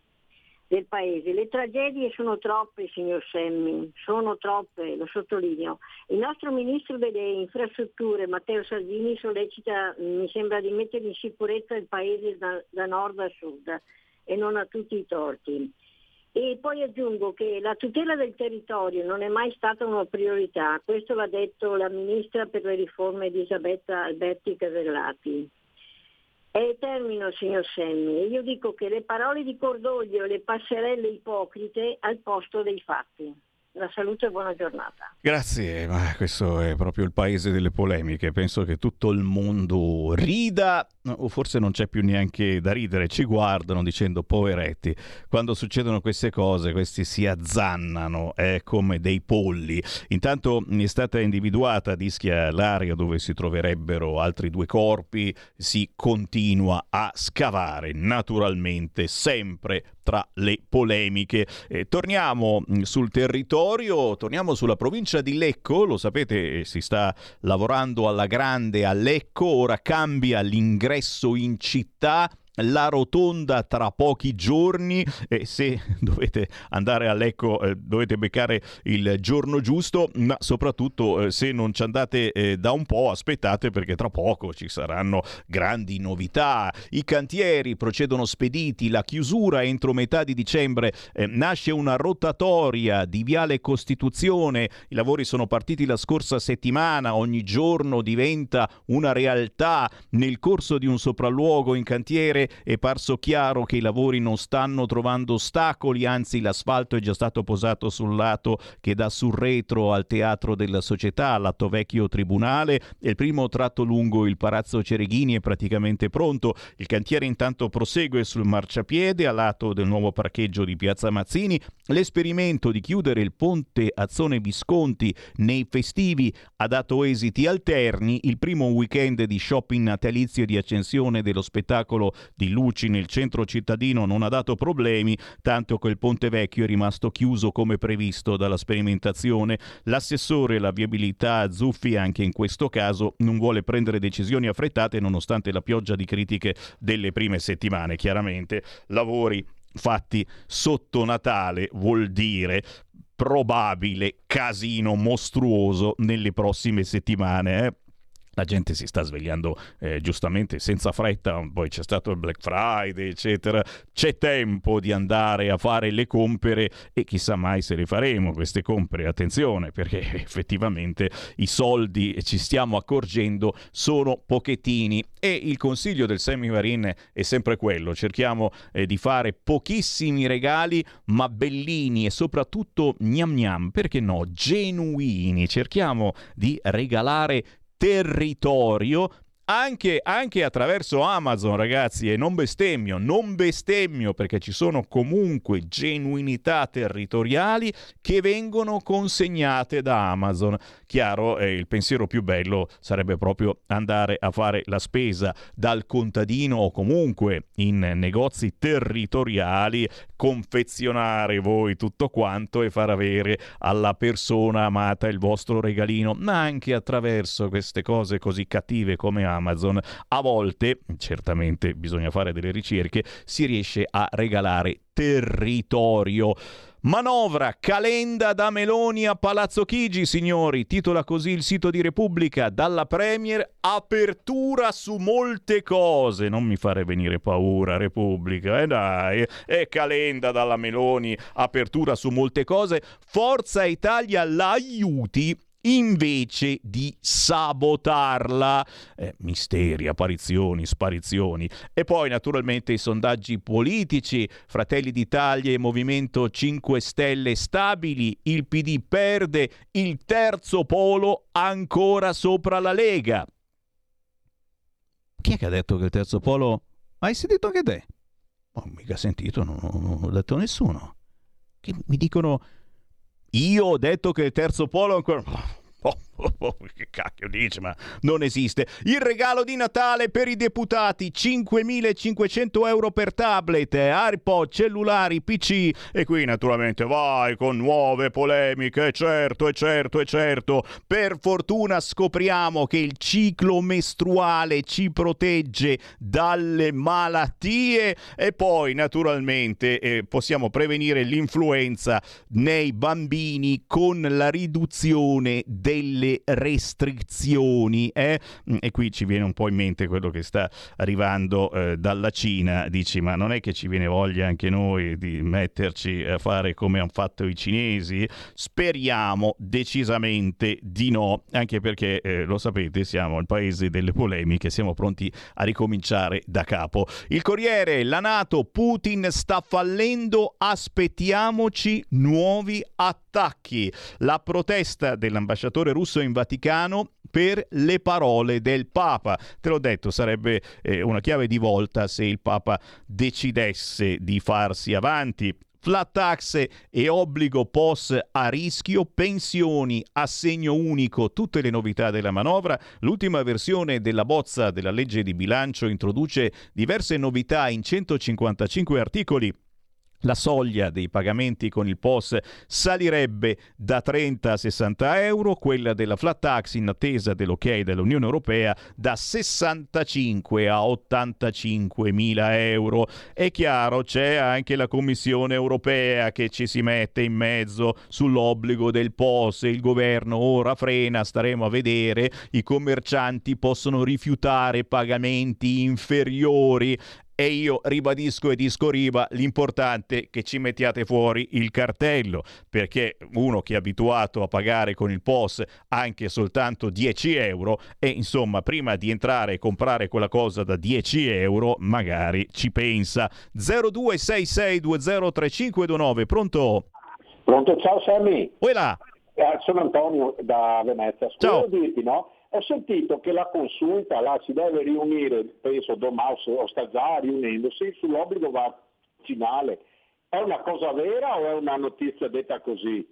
del paese. Le tragedie sono troppe, signor Semmi, sono troppe, lo sottolineo. Il nostro ministro delle infrastrutture, Matteo Salvini, sollecita, mi sembra, di mettere in sicurezza il paese da, da nord a sud e non a tutti i torti. E poi aggiungo che la tutela del territorio non è mai stata una priorità, questo l'ha detto la ministra per le riforme Elisabetta Alberti Casellati. E termino, signor Semmi, io dico che le parole di cordoglio e le passerelle ipocrite al posto dei fatti la salute e buona giornata. Grazie, ma questo è proprio il paese delle polemiche. Penso che tutto il mondo rida, o forse non c'è più neanche da ridere, ci guardano dicendo poveretti. Quando succedono queste cose, questi si azzannano eh, come dei polli. Intanto è stata individuata a Ischia l'area dove si troverebbero altri due corpi, si continua a scavare naturalmente sempre tra le polemiche. Eh, torniamo mm, sul territorio, torniamo sulla provincia di Lecco, lo sapete si sta lavorando alla grande a Lecco, ora cambia l'ingresso in città la rotonda tra pochi giorni e se dovete andare a Lecco eh, dovete beccare il giorno giusto ma soprattutto eh, se non ci andate eh, da un po' aspettate perché tra poco ci saranno grandi novità. I cantieri procedono spediti la chiusura entro metà di dicembre eh, nasce una rotatoria di Viale Costituzione i lavori sono partiti la scorsa settimana ogni giorno diventa una realtà nel corso di un sopralluogo in cantiere è parso chiaro che i lavori non stanno trovando ostacoli, anzi l'asfalto è già stato posato sul lato che dà sul retro al teatro della società, lato vecchio tribunale, e il primo tratto lungo il Palazzo Cereghini è praticamente pronto. Il cantiere intanto prosegue sul marciapiede a lato del nuovo parcheggio di Piazza Mazzini. L'esperimento di chiudere il ponte Azzone Visconti nei festivi ha dato esiti alterni. Il primo weekend di shopping natalizio e di accensione dello spettacolo di luci nel centro cittadino non ha dato problemi, tanto che il Ponte Vecchio è rimasto chiuso come previsto dalla sperimentazione. L'assessore alla viabilità Zuffi anche in questo caso non vuole prendere decisioni affrettate nonostante la pioggia di critiche delle prime settimane. Chiaramente lavori fatti sotto Natale vuol dire probabile casino mostruoso nelle prossime settimane. Eh? La gente si sta svegliando eh, giustamente senza fretta, poi c'è stato il Black Friday, eccetera. C'è tempo di andare a fare le compere e chissà mai se le faremo queste compere. Attenzione, perché effettivamente i soldi, ci stiamo accorgendo, sono pochettini. E il consiglio del Semivarin è sempre quello: cerchiamo eh, di fare pochissimi regali, ma bellini e soprattutto gnam gnam, perché no, genuini. Cerchiamo di regalare territorio anche, anche, attraverso Amazon, ragazzi, e non bestemmio, non bestemmio perché ci sono comunque genuinità territoriali che vengono consegnate da Amazon. Chiaro, eh, il pensiero più bello sarebbe proprio andare a fare la spesa dal contadino o comunque in negozi territoriali, confezionare voi tutto quanto e far avere alla persona amata il vostro regalino, ma anche attraverso queste cose così cattive come Amazon a volte, certamente bisogna fare delle ricerche, si riesce a regalare territorio. Manovra, calenda da Meloni a Palazzo Chigi, signori, titola così il sito di Repubblica, dalla Premier, apertura su molte cose, non mi fare venire paura Repubblica, eh dai, e calenda dalla Meloni, apertura su molte cose, Forza Italia l'aiuti invece di sabotarla. Eh, misteri, apparizioni, sparizioni. E poi naturalmente i sondaggi politici, Fratelli d'Italia e Movimento 5 Stelle stabili, il PD perde, il terzo polo ancora sopra la Lega. Chi è che ha detto che il terzo polo... Hai sentito anche te? Oh, mica sentito, non, non, non ho detto nessuno. Che mi dicono io ho detto che il terzo polo ancora... Oh, che cacchio dice, ma non esiste. Il regalo di Natale per i deputati, 5.500 euro per tablet, iPod, cellulari, PC e qui naturalmente vai con nuove polemiche, certo, e certo, e certo. Per fortuna scopriamo che il ciclo mestruale ci protegge dalle malattie e poi naturalmente eh, possiamo prevenire l'influenza nei bambini con la riduzione delle le restrizioni. Eh? Mm, e qui ci viene un po' in mente quello che sta arrivando eh, dalla Cina. Dici, ma non è che ci viene voglia anche noi di metterci a fare come hanno fatto i cinesi? Speriamo decisamente di no, anche perché eh, lo sapete, siamo il paese delle polemiche, siamo pronti a ricominciare da capo. Il Corriere, la Nato, Putin sta fallendo, aspettiamoci nuovi attacchi. La protesta dell'ambasciatore russo in Vaticano per le parole del Papa. Te l'ho detto, sarebbe eh, una chiave di volta se il Papa decidesse di farsi avanti. Flat tax e obbligo POS a rischio, pensioni, assegno unico, tutte le novità della manovra. L'ultima versione della bozza della legge di bilancio introduce diverse novità in 155 articoli la soglia dei pagamenti con il POS salirebbe da 30 a 60 euro, quella della flat tax in attesa dell'ok dell'Unione Europea da 65 a 85 mila euro. È chiaro, c'è anche la Commissione Europea che ci si mette in mezzo sull'obbligo del POS, il governo ora frena, staremo a vedere, i commercianti possono rifiutare pagamenti inferiori e io ribadisco e disco riba l'importante è che ci mettiate fuori il cartello perché uno che è abituato a pagare con il POS anche soltanto 10 euro e insomma prima di entrare e comprare quella cosa da 10 euro magari ci pensa 0266203529 pronto? Pronto, ciao Sammy. Uela. Eh, sono Antonio da Venezia. Ciao. dirti, no? Ho sentito che la consulta là si deve riunire, penso domani o sta già riunendosi sull'obbligo vaccinale. È una cosa vera o è una notizia detta così?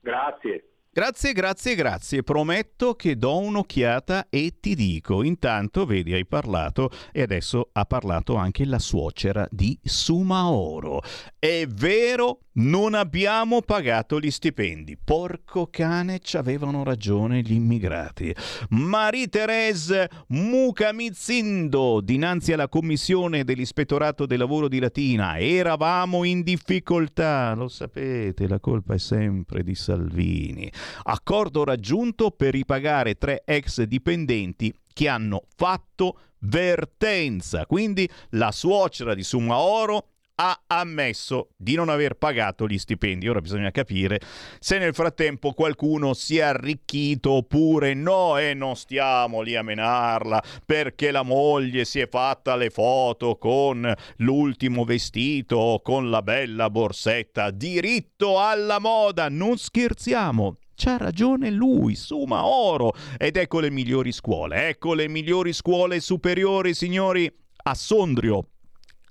Grazie. Grazie, grazie, grazie. Prometto che do un'occhiata e ti dico. Intanto, vedi, hai parlato e adesso ha parlato anche la suocera di Sumaoro. È vero, non abbiamo pagato gli stipendi. Porco cane, ci avevano ragione gli immigrati. Marie-Thérèse Mucamizindo, dinanzi alla commissione dell'Ispettorato del Lavoro di Latina. Eravamo in difficoltà, lo sapete, la colpa è sempre di Salvini. Accordo raggiunto per ripagare tre ex dipendenti che hanno fatto vertenza. Quindi la suocera di Sumaoro ha ammesso di non aver pagato gli stipendi. Ora bisogna capire se nel frattempo qualcuno si è arricchito oppure no e non stiamo lì a menarla perché la moglie si è fatta le foto con l'ultimo vestito, con la bella borsetta. Diritto alla moda, non scherziamo. C'ha ragione lui, Suma Oro. Ed ecco le migliori scuole, ecco le migliori scuole superiori, signori, a Sondrio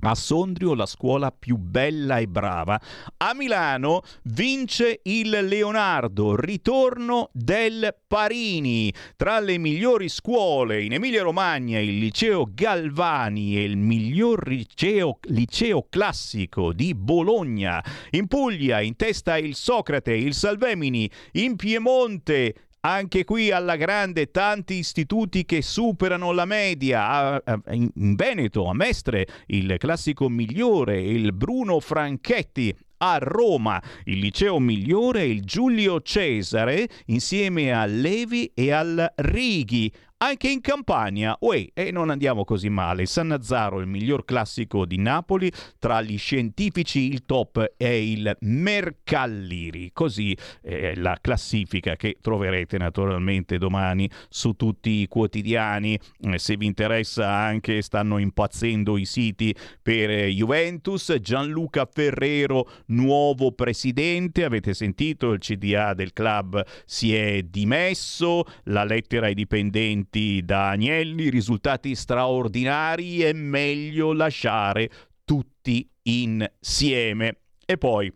a Sondrio la scuola più bella e brava. A Milano vince il Leonardo, ritorno del Parini. Tra le migliori scuole in Emilia-Romagna il liceo Galvani e il miglior liceo, liceo classico di Bologna. In Puglia in testa il Socrate, il Salvemini. In Piemonte anche qui alla grande tanti istituti che superano la media. In Veneto, a Mestre, il classico migliore, il Bruno Franchetti a Roma. Il liceo migliore è il Giulio Cesare insieme a Levi e al Righi anche in Campania. Uè, e non andiamo così male. San Nazzaro, il miglior classico di Napoli, tra gli scientifici il top è il Mercalliri. Così è la classifica che troverete naturalmente domani su tutti i quotidiani. Eh, se vi interessa anche stanno impazzendo i siti per Juventus. Gianluca Ferrero, nuovo presidente. Avete sentito il CDA del club si è dimesso, la lettera ai dipendenti vinti da Agnelli, risultati straordinari, è meglio lasciare tutti insieme. E poi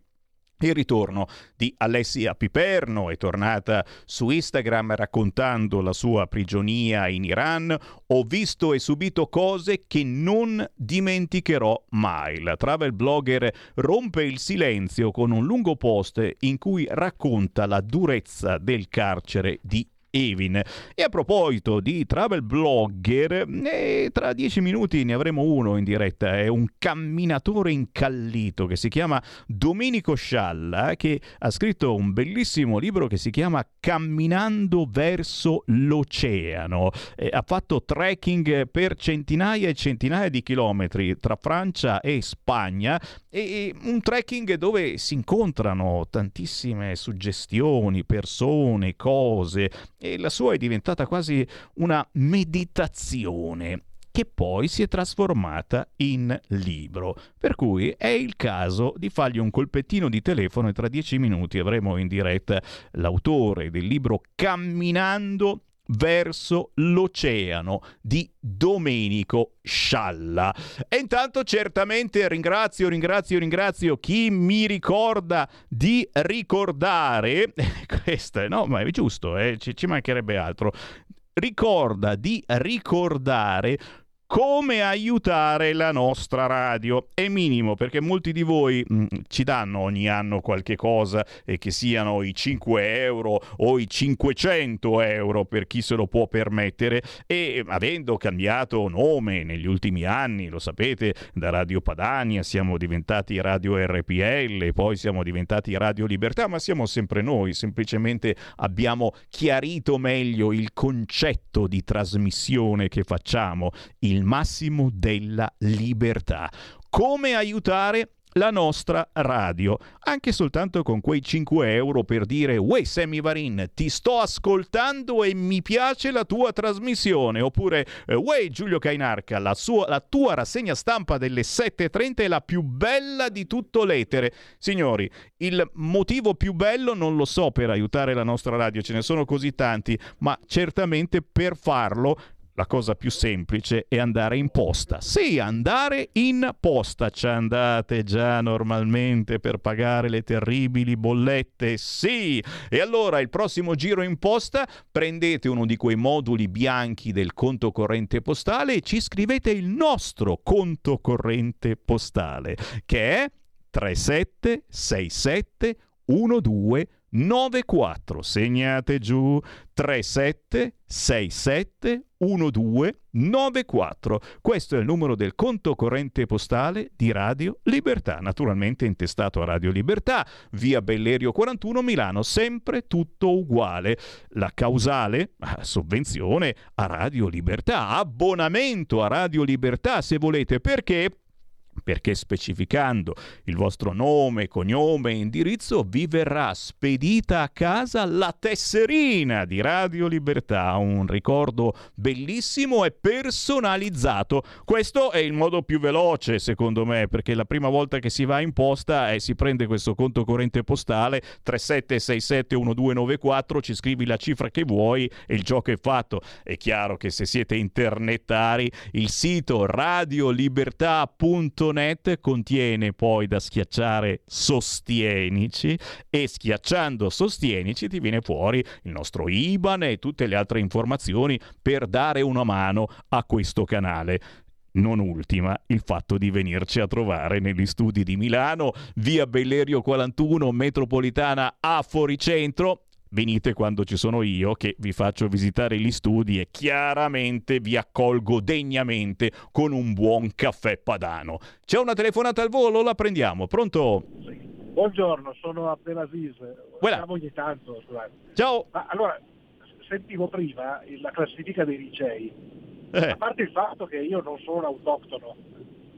il ritorno di Alessia Piperno è tornata su Instagram raccontando la sua prigionia in Iran. Ho visto e subito cose che non dimenticherò mai. La travel blogger rompe il silenzio con un lungo post in cui racconta la durezza del carcere di Evin. E a proposito di travel blogger, eh, tra dieci minuti ne avremo uno in diretta, è un camminatore incallito che si chiama Domenico Scialla, che ha scritto un bellissimo libro che si chiama Camminando verso l'oceano. Eh, ha fatto trekking per centinaia e centinaia di chilometri tra Francia e Spagna e un trekking dove si incontrano tantissime suggestioni, persone, cose e la sua è diventata quasi una meditazione che poi si è trasformata in libro. Per cui è il caso di fargli un colpettino di telefono e tra dieci minuti avremo in diretta l'autore del libro Camminando verso l'oceano di Domenico Scialla. E intanto certamente ringrazio, ringrazio, ringrazio chi mi ricorda di ricordare, questo no, ma è giusto, eh, ci, ci mancherebbe altro, ricorda di ricordare come aiutare la nostra radio. È minimo perché molti di voi mh, mm, ci danno ogni anno qualche cosa e che siano i 5 euro o i 500 euro per chi se lo può permettere e avendo cambiato nome negli ultimi anni, lo sapete, da Radio Padania siamo diventati Radio RPL, poi siamo diventati Radio Libertà, ma siamo sempre noi, semplicemente abbiamo chiarito meglio il concetto di trasmissione che facciamo, il il massimo della libertà. Come aiutare la nostra radio, anche soltanto con quei 5 euro per dire Uè Sammy Varin, ti sto ascoltando e mi piace la tua trasmissione, oppure Uè Giulio Cainarca, la, sua, la tua rassegna stampa delle 7.30 è la più bella di tutto l'etere. Signori, il motivo più bello non lo so per aiutare la nostra radio, ce ne sono così tanti, ma certamente per farlo la cosa più semplice è andare in posta. Sì, andare in posta. Ci andate già normalmente per pagare le terribili bollette. Sì. E allora il prossimo giro in posta prendete uno di quei moduli bianchi del conto corrente postale e ci scrivete il nostro conto corrente postale che è 3767 1294. Segnate giù 3767 1294. Questo è il numero del conto corrente postale di Radio Libertà, naturalmente intestato a Radio Libertà, via Bellerio 41 Milano, sempre tutto uguale. La causale, sovvenzione a Radio Libertà, abbonamento a Radio Libertà se volete, perché perché specificando il vostro nome, cognome e indirizzo vi verrà spedita a casa la tesserina di Radio Libertà, un ricordo bellissimo e personalizzato. Questo è il modo più veloce secondo me, perché la prima volta che si va in posta e si prende questo conto corrente postale 37671294, ci scrivi la cifra che vuoi e il gioco è fatto. È chiaro che se siete internetari, il sito radiolibertà.net Net contiene poi da schiacciare sostienici e schiacciando sostienici ti viene fuori il nostro IBAN e tutte le altre informazioni per dare una mano a questo canale. Non ultima il fatto di venirci a trovare negli studi di Milano, via Bellerio 41, metropolitana a Foricentro, venite quando ci sono io che vi faccio visitare gli studi e chiaramente vi accolgo degnamente con un buon caffè padano. C'è una telefonata al volo, la prendiamo. Pronto? Buongiorno, sono Abdelaziz. Voilà. ogni tanto, scusate. Ciao. Ma, allora, sentivo prima la classifica dei licei. Eh. A parte il fatto che io non sono autoctono,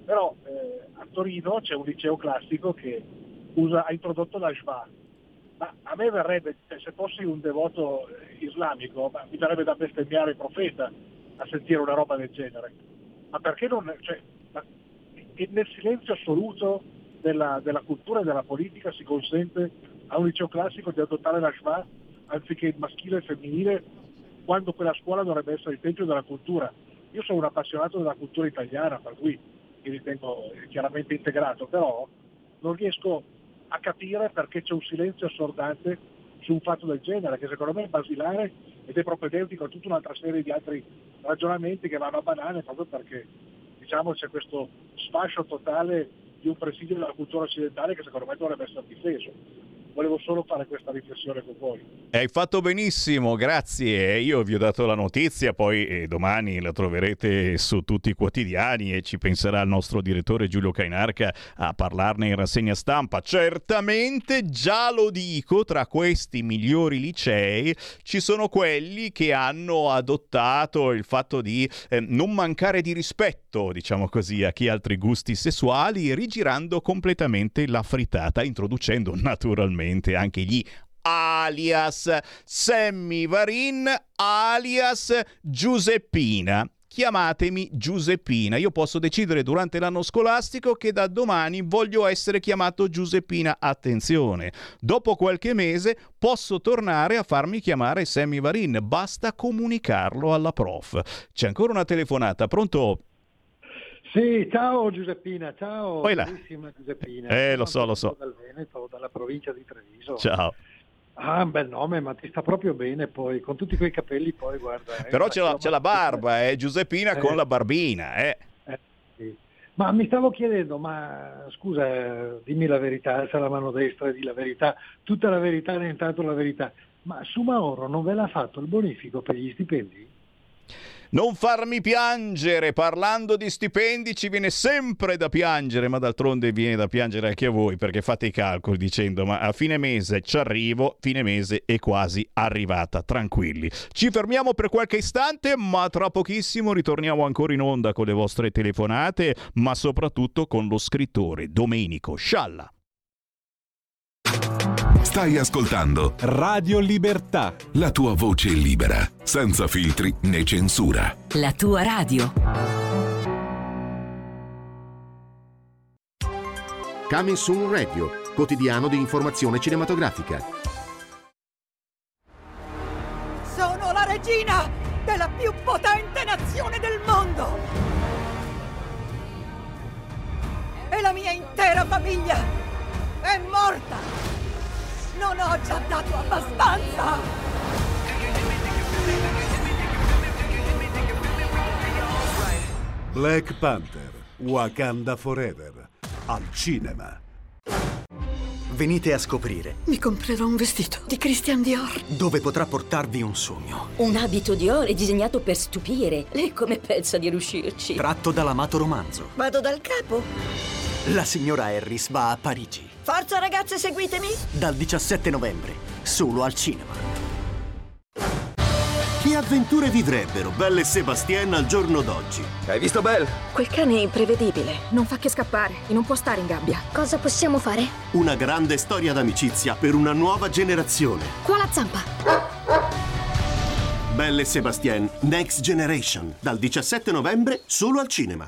però eh, a Torino c'è un liceo classico che usa, ha introdotto la SBA, ma a me verrebbe, cioè, se fossi un devoto islamico, mi verrebbe da bestemmiare il profeta a sentire una roba del genere. Ma perché non... Cioè, nel silenzio assoluto della, della, cultura e della politica si consente a un liceo classico di adottare la Shema anziché maschile e femminile quando quella scuola dovrebbe essere il tempio della cultura. Io sono un appassionato della cultura italiana, per cui mi ritengo chiaramente integrato, però non riesco a capire perché c'è un silenzio assordante su un fatto del genere, che secondo me è basilare ed è propedeutico a tutta un'altra serie di altri ragionamenti che vanno a banane proprio perché diciamo, c'è questo sfascio totale di un presidio della cultura occidentale che secondo me dovrebbe essere difeso volevo solo fare questa riflessione con voi. Hai fatto benissimo, grazie. Io vi ho dato la notizia, poi eh, domani la troverete su tutti i quotidiani e ci penserà il nostro direttore Giulio Cainarca a parlarne in rassegna stampa. Certamente, già lo dico, tra questi migliori licei ci sono quelli che hanno adottato il fatto di eh, non mancare di rispetto, diciamo così, a chi ha altri gusti sessuali, rigirando completamente la frittata, introducendo naturalmente naturalmente anche gli alias Sammy Varin alias Giuseppina chiamatemi Giuseppina. Io posso decidere durante l'anno scolastico che da domani voglio essere chiamato Giuseppina. Attenzione, dopo qualche mese posso tornare a farmi chiamare Sammy Varin, basta comunicarlo alla prof. C'è ancora una telefonata, pronto? Sì, ciao Giuseppina, ciao Poi là. Giuseppina. Eh, lo so, lo so. Dal Veneto, dalla provincia di Treviso. Ciao. Ah, un bel nome, ma ti sta proprio bene poi, con tutti quei capelli poi, guarda. Eh, Però c'è la, c'è la, barba, eh, Giuseppina eh. con la barbina, eh. eh sì. Ma mi stavo chiedendo, ma scusa, dimmi la verità, alza la mano destra e di la verità, tutta la verità, né intanto la verità, ma su Mauro non ve l'ha fatto il bonifico per gli stipendi? Non farmi piangere, parlando di stipendi ci viene sempre da piangere, ma d'altronde viene da piangere anche a voi perché fate i calcoli dicendo ma a fine mese ci arrivo, fine mese è quasi arrivata, tranquilli. Ci fermiamo per qualche istante, ma tra pochissimo ritorniamo ancora in onda con le vostre telefonate, ma soprattutto con lo scrittore Domenico Scialla. Stai ascoltando Radio Libertà. La tua voce libera, senza filtri né censura. La tua radio. Coming Soon Radio, quotidiano di informazione cinematografica. Sono la regina della più potente nazione del mondo. E la mia intera famiglia è morta. Non ho già dato abbastanza! Black Panther, Wakanda Forever, al cinema. venite a scoprire. Mi comprerò un vestito di Christian Dior. Dove potrà portarvi un sogno. Un abito Dior è disegnato per stupire. Lei come pensa di riuscirci? Tratto dall'amato romanzo. Vado dal capo. La signora Harris va a Parigi. Forza ragazze, seguitemi! Dal 17 novembre, solo al cinema. Che avventure vivrebbero Belle e Sebastien al giorno d'oggi? Hai visto Belle? Quel cane è imprevedibile, non fa che scappare e non può stare in gabbia. Cosa possiamo fare? Una grande storia d'amicizia per una nuova generazione. Qua la zampa! Belle e Sebastien Next Generation, dal 17 novembre solo al cinema.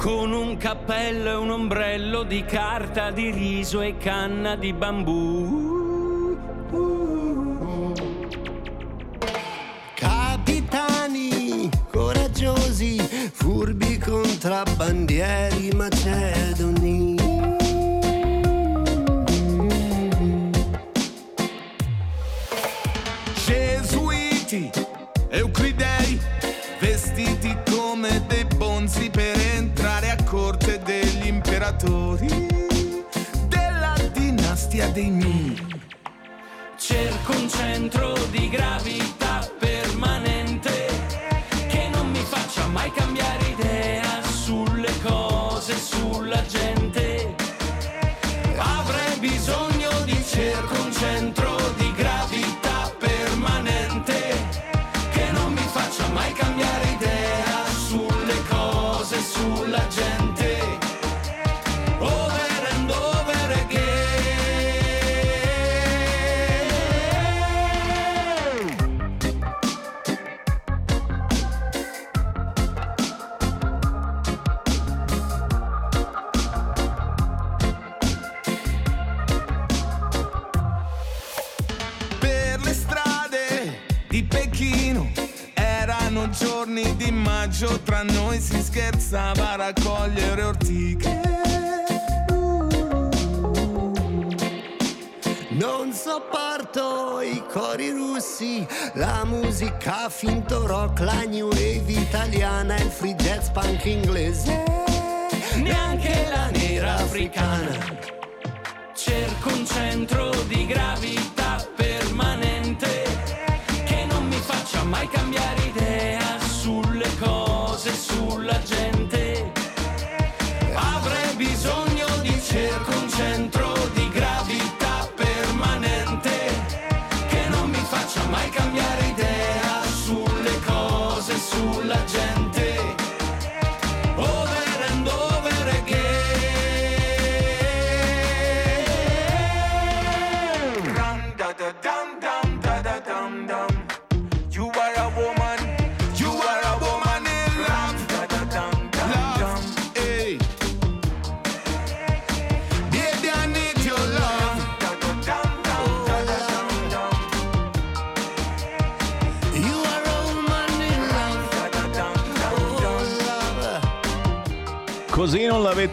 con un cappello e un ombrello di carta di riso e canna di bambù. Capitani coraggiosi, furbi contrabbandieri macedoni. Gesuiti, euclidei, vestiti come dei bonzi per imperatori della dinastia dei Ming. Cerco un centro di gravità finto rock, la new wave italiana, il free jazz punk inglese.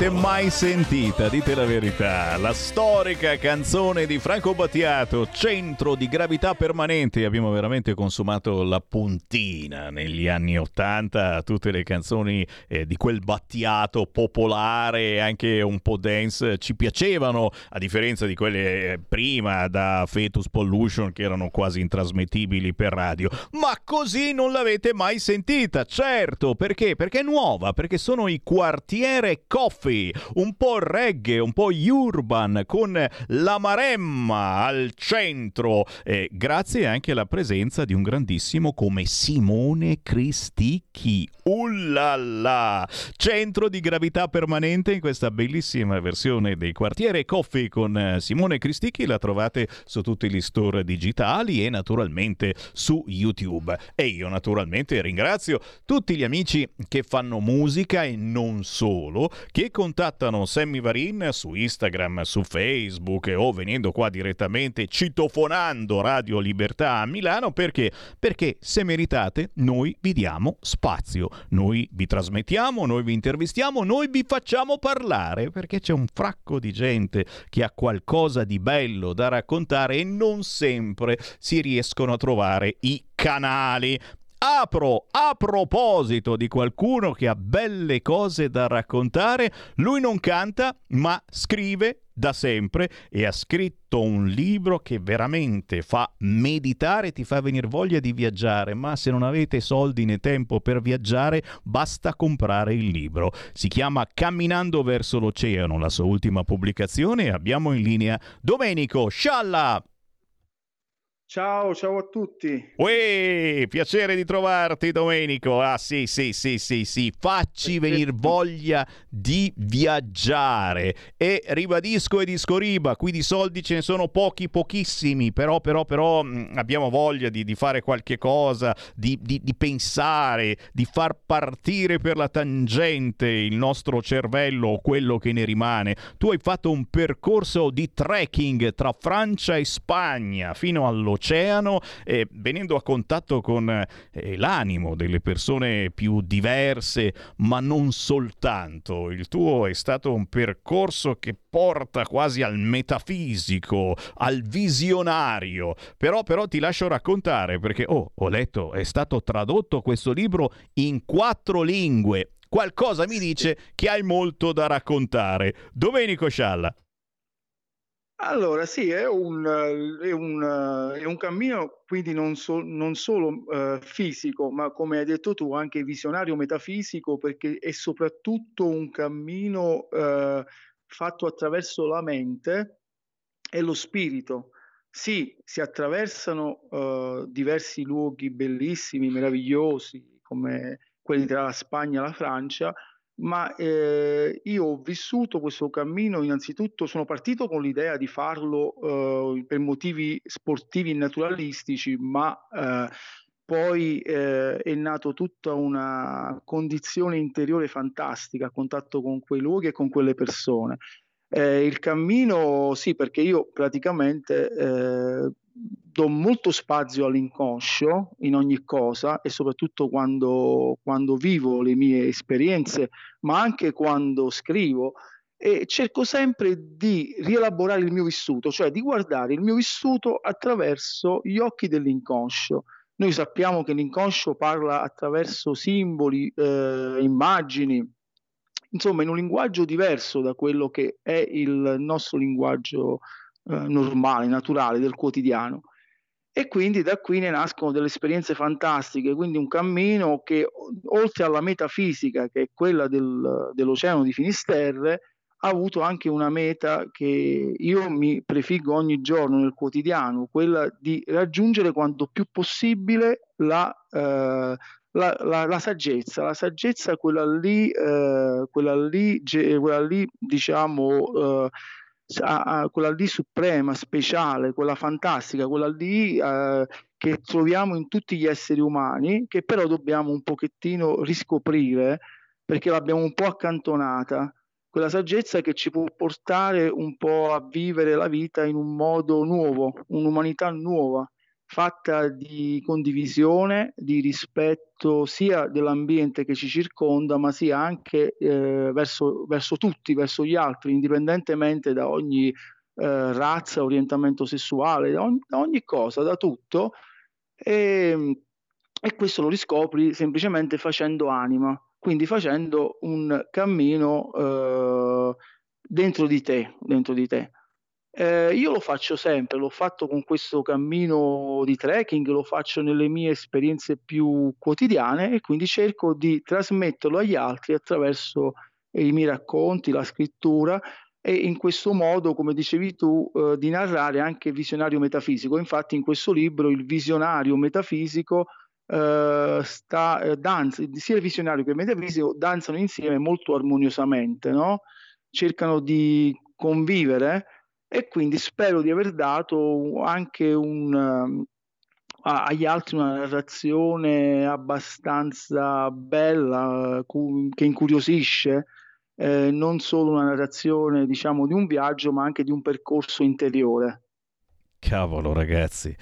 L'avete mai sentita, dite la verità. La storica canzone di Franco Battiato, Centro di gravità permanente. Abbiamo veramente consumato la puntina negli anni Ottanta tutte le canzoni eh, di quel Battiato popolare anche un po' dance ci piacevano, a differenza di quelle eh, prima da Fetus Pollution che erano quasi intrasmettibili per radio. Ma così non l'avete mai sentita, certo, perché? Perché è nuova, perché sono i quartiere Coffee, un po' reggae, un po' urban, con la Maremma al centro, eh, grazie anche alla presenza di un grandissimo come Simone Cristicchi. Ullala! Centro di gravità permanente in questa bellissima versione dei quartiere Coffee con eh, Simone Cristicchi, la trovate su tutti gli store digitali e naturalmente su YouTube. E io naturalmente ringrazio tutti gli amici che fanno musica e non solo che contattano Sammy Varin su Instagram, su Facebook o venendo qua direttamente citofonando Radio Libertà a Milano perché? Perché se meritate noi vi diamo spazio, noi vi trasmettiamo, noi vi intervistiamo, noi vi facciamo parlare perché c'è un fracco di gente che ha qualcosa di bello da raccontare e non sempre si riescono a trovare i canali. Apro a proposito di qualcuno che ha belle cose da raccontare, lui non canta ma scrive da sempre e ha scritto un libro che veramente fa meditare, ti fa venire voglia di viaggiare, ma se non avete soldi né tempo per viaggiare, basta comprare il libro. Si chiama Camminando verso l'oceano, la sua ultima pubblicazione abbiamo in linea Domenico Scialla. Ciao, ciao a tutti. Uè, piacere di trovarti Domenico. Ah sì, sì, sì, sì, sì, facci venire voglia di viaggiare. E ribadisco e discoriba, qui di soldi ce ne sono pochi, pochissimi, però, però, però mm, abbiamo voglia di, di fare qualche cosa, di, di, di pensare, di far partire per la tangente il nostro cervello o quello che ne rimane. Tu hai fatto un percorso di trekking tra Francia e Spagna fino allo dell'oceano, eh, venendo a contatto con eh, l'animo delle persone più diverse, ma non soltanto. Il tuo è stato un percorso che porta quasi al metafisico, al visionario. Però, però ti lascio raccontare perché, oh, ho letto, è stato tradotto questo libro in quattro lingue. Qualcosa mi dice che hai molto da raccontare. Domenico Scialla. Allora, sì, è un, è un, è un cammino quindi non, so, non solo uh, fisico, ma come hai detto tu, anche visionario metafisico, perché è soprattutto un cammino uh, fatto attraverso la mente e lo spirito. Sì, si attraversano uh, diversi luoghi bellissimi, meravigliosi, come quelli tra la Spagna e la Francia, ma eh, io ho vissuto questo cammino innanzitutto, sono partito con l'idea di farlo eh, per motivi sportivi naturalistici, ma eh, poi eh, è nato tutta una condizione interiore fantastica a contatto con quei luoghi e con quelle persone. Eh, il cammino, sì, perché io praticamente eh, do molto spazio all'inconscio in ogni cosa e soprattutto quando, quando vivo le mie esperienze, ma anche quando scrivo e cerco sempre di rielaborare il mio vissuto, cioè di guardare il mio vissuto attraverso gli occhi dell'inconscio. Noi sappiamo che l'inconscio parla attraverso simboli, eh, immagini, insomma in un linguaggio diverso da quello che è il nostro linguaggio normale, naturale, del quotidiano. E quindi da qui ne nascono delle esperienze fantastiche, quindi un cammino che oltre alla metafisica, che è quella del, dell'Oceano di Finisterre, ha avuto anche una meta che io mi prefiggo ogni giorno nel quotidiano, quella di raggiungere quanto più possibile la, eh, la, la, la saggezza, la saggezza quella lì, eh, quella lì, quella lì diciamo, eh, quella lì suprema, speciale, quella fantastica, quella lì eh, che troviamo in tutti gli esseri umani, che però dobbiamo un pochettino riscoprire perché l'abbiamo un po' accantonata. Quella saggezza che ci può portare un po' a vivere la vita in un modo nuovo, un'umanità nuova fatta di condivisione, di rispetto sia dell'ambiente che ci circonda, ma sia anche eh, verso, verso, tutti, verso gli altri, indipendentemente da ogni eh, razza, orientamento sessuale, da ogni, da ogni, cosa, da tutto. E, e questo lo riscopri semplicemente facendo anima, quindi facendo un cammino eh, dentro di te, dentro di te. Eh, io lo faccio sempre, l'ho fatto con questo cammino di trekking, lo faccio nelle mie esperienze più quotidiane e quindi cerco di trasmetterlo agli altri attraverso i miei racconti, la scrittura e in questo modo, come dicevi tu, eh, di narrare anche il visionario metafisico. Infatti in questo libro il visionario metafisico eh, sta, eh, danza, sia il visionario che il metafisico danzano insieme molto armoniosamente, no? cercano di convivere e quindi spero di aver dato anche un, agli altri una narrazione abbastanza bella, che incuriosisce eh, non solo una narrazione diciamo di un viaggio ma anche di un percorso interiore. Cavolo ragazzi.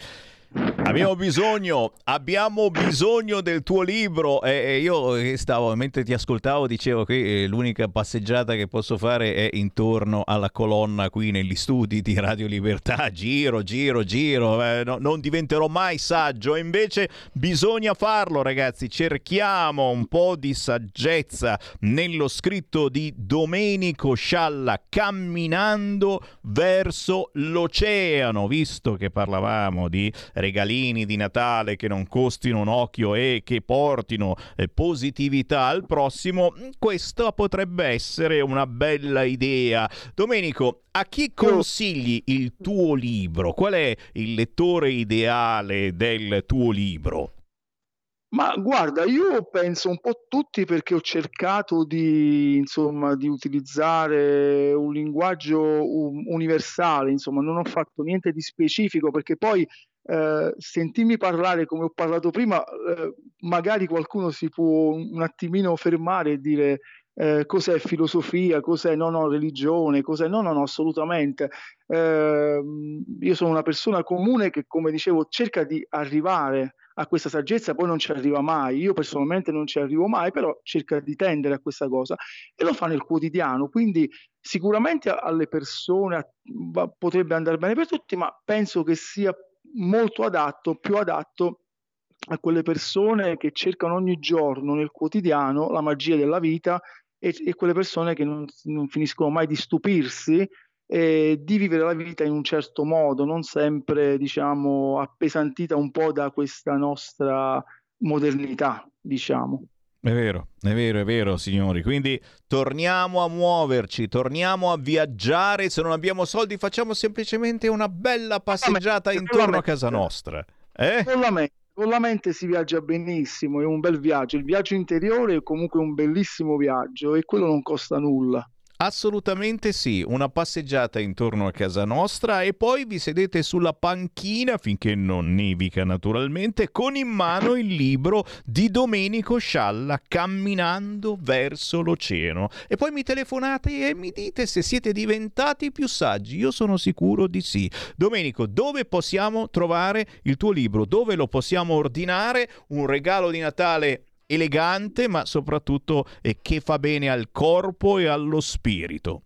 Abbiamo bisogno, abbiamo bisogno del tuo libro. E io stavo, mentre ti ascoltavo, dicevo che eh, l'unica passeggiata che posso fare è intorno alla colonna qui negli studi di Radio Libertà. Giro, giro, giro. Eh, no, non diventerò mai saggio. Invece bisogna farlo, ragazzi. Cerchiamo un po' di saggezza nello scritto di Domenico Scialla, camminando verso l'oceano. Visto che parlavamo di regalini di Natale che non costino un occhio e che portino eh, positività al prossimo, questa potrebbe essere una bella idea. Domenico, a chi consigli il tuo libro? Qual è il lettore ideale del tuo libro? Ma guarda, io penso un po' tutti perché ho cercato di, insomma, di utilizzare un linguaggio universale, insomma, non ho fatto niente di specifico perché poi eh, sentirmi parlare come ho parlato prima, eh, magari qualcuno si può un attimino fermare e dire eh, cos'è filosofia, cos'è no, no, religione, cos'è no, no, no, assolutamente. Eh, io sono una persona comune che, come dicevo, cerca di arrivare a questa saggezza, poi non ci arriva mai. Io personalmente non ci arrivo mai, però cerca di tendere a questa cosa e lo fa nel quotidiano. Quindi sicuramente alle persone potrebbe andare bene per tutti, ma penso che sia molto adatto, più adatto a quelle persone che cercano ogni giorno nel quotidiano la magia della vita e, e quelle persone che non, non, finiscono mai di stupirsi e di vivere la vita in un certo modo, non sempre diciamo appesantita un po' da questa nostra modernità, diciamo. È vero, è vero, è vero, signori. Quindi torniamo a muoverci, torniamo a viaggiare. Se non abbiamo soldi, facciamo semplicemente una bella passeggiata intorno a casa nostra. Eh? Con la mente. Con la mente si viaggia benissimo, è un bel viaggio. Il viaggio interiore è comunque un bellissimo viaggio e quello non costa nulla. Assolutamente sì, una passeggiata intorno a casa nostra e poi vi sedete sulla panchina finché non nevica naturalmente con in mano il libro di Domenico Scialla Camminando verso l'oceano e poi mi telefonate e mi dite se siete diventati più saggi, io sono sicuro di sì. Domenico, dove possiamo trovare il tuo libro? Dove lo possiamo ordinare? Un regalo di Natale elegante, ma soprattutto eh, che fa bene al corpo e allo spirito.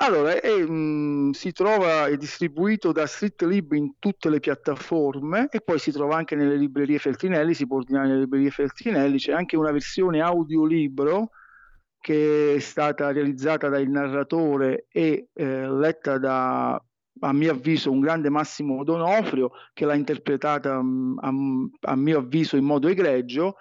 Allora, è, mh, mm, si trova, è distribuito da Street Lib in tutte le piattaforme e poi si trova anche nelle librerie Feltrinelli, si può ordinare nelle librerie Feltrinelli, c'è anche una versione audiolibro che è stata realizzata dal narratore e eh, letta da, a mio avviso, un grande Massimo Donofrio che l'ha interpretata mh, mm, a, a mio avviso in modo egregio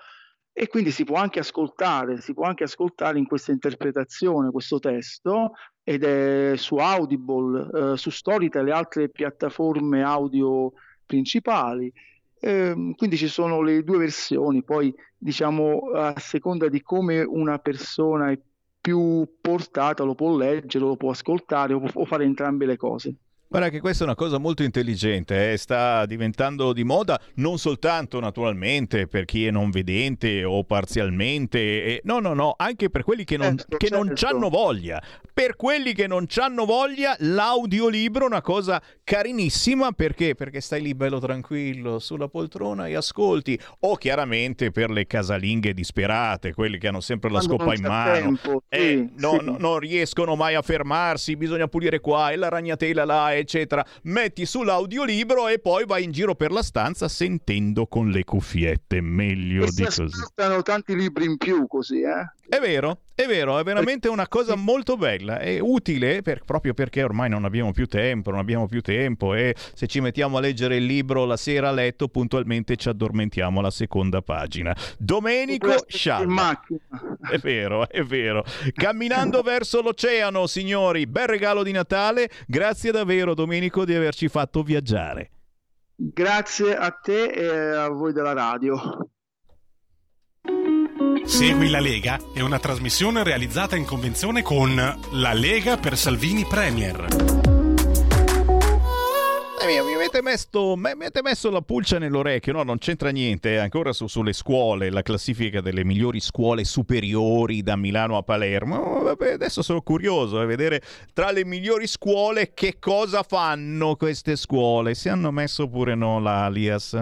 e quindi si può anche ascoltare, si può anche ascoltare in questa interpretazione questo testo ed è su Audible, eh, su Storytel e altre piattaforme audio principali. Eh, quindi ci sono le due versioni, poi diciamo a seconda di come una persona è più portata lo può leggere, lo può ascoltare o può fare entrambe le cose. Guarda che questa è una cosa molto intelligente, eh? sta diventando di moda non soltanto naturalmente per chi è non vedente o parzialmente, eh, no no no, anche per quelli che non, certo, che certo. non hanno voglia. Per quelli che non hanno voglia, l'audiolibro è una cosa carinissima perché? Perché stai lì bello tranquillo sulla poltrona e ascolti. O chiaramente per le casalinghe disperate, quelli che hanno sempre la Quando scopa in mano, tempo, sì, eh, no, sì. no, non riescono mai a fermarsi, bisogna pulire qua e la ragnatela là eccetera, metti sull'audiolibro e poi vai in giro per la stanza sentendo con le cuffiette, meglio e di così. Stanno tanti libri in più così, eh? È vero, è vero, è veramente una cosa molto bella, è utile per, proprio perché ormai non abbiamo più tempo, non abbiamo più tempo e se ci mettiamo a leggere il libro la sera a letto puntualmente ci addormentiamo alla seconda pagina. Domenico Scialla. È vero, è vero. Camminando verso l'oceano, signori, bel regalo di Natale, grazie davvero Domenico di averci fatto viaggiare. Grazie a te e a voi della radio. Segui la Lega è una trasmissione realizzata in convenzione con La Lega per Salvini Premier. Eh, mi, avete messo, mi, avete messo, la pulce nell'orecchio, no? Non c'entra niente. Eh. Ancora su, sulle scuole, la classifica delle migliori scuole superiori da Milano a Palermo. Oh, vabbè, adesso sono curioso di eh, vedere tra le migliori scuole che cosa fanno queste scuole. Se hanno messo pure no l'alias.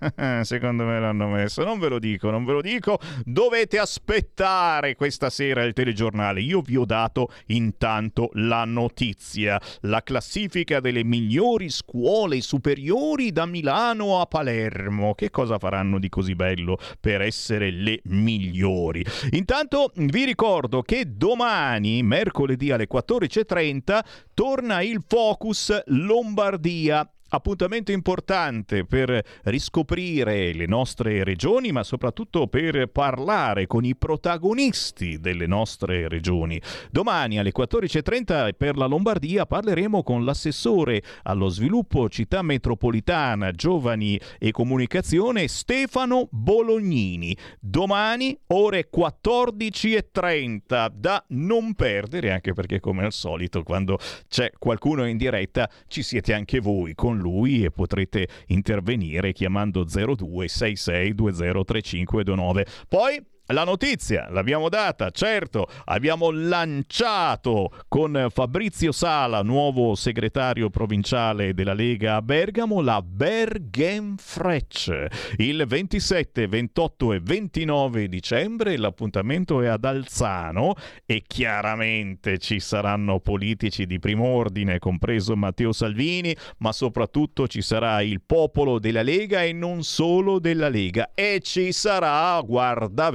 Secondo me l'hanno messo. Non ve lo dico, non ve lo dico. Dovete aspettare questa sera il telegiornale. Io vi ho dato intanto la notizia. La classifica delle migliori scuole scuole superiori da Milano a Palermo. Che cosa faranno di così bello per essere le migliori? Intanto vi ricordo che domani, mercoledì alle 14.30, torna il Focus Lombardia appuntamento importante per riscoprire le nostre regioni, ma soprattutto per parlare con i protagonisti delle nostre regioni. Domani alle 14.30 per la Lombardia parleremo con l'assessore allo sviluppo città metropolitana, giovani e comunicazione Stefano Bolognini. Domani ore 14.30 da non perdere, anche perché come al solito quando c'è qualcuno in diretta ci siete anche voi con lui e potrete intervenire chiamando 0266203529. Poi la notizia l'abbiamo data, certo, abbiamo lanciato con Fabrizio Sala, nuovo segretario provinciale della Lega a Bergamo, la Bergenfrecce. Il 27, 28 e 29 dicembre l'appuntamento è ad Alzano e chiaramente ci saranno politici di primo ordine, compreso Matteo Salvini, ma soprattutto ci sarà il popolo della Lega e non solo della Lega e ci sarà, guarda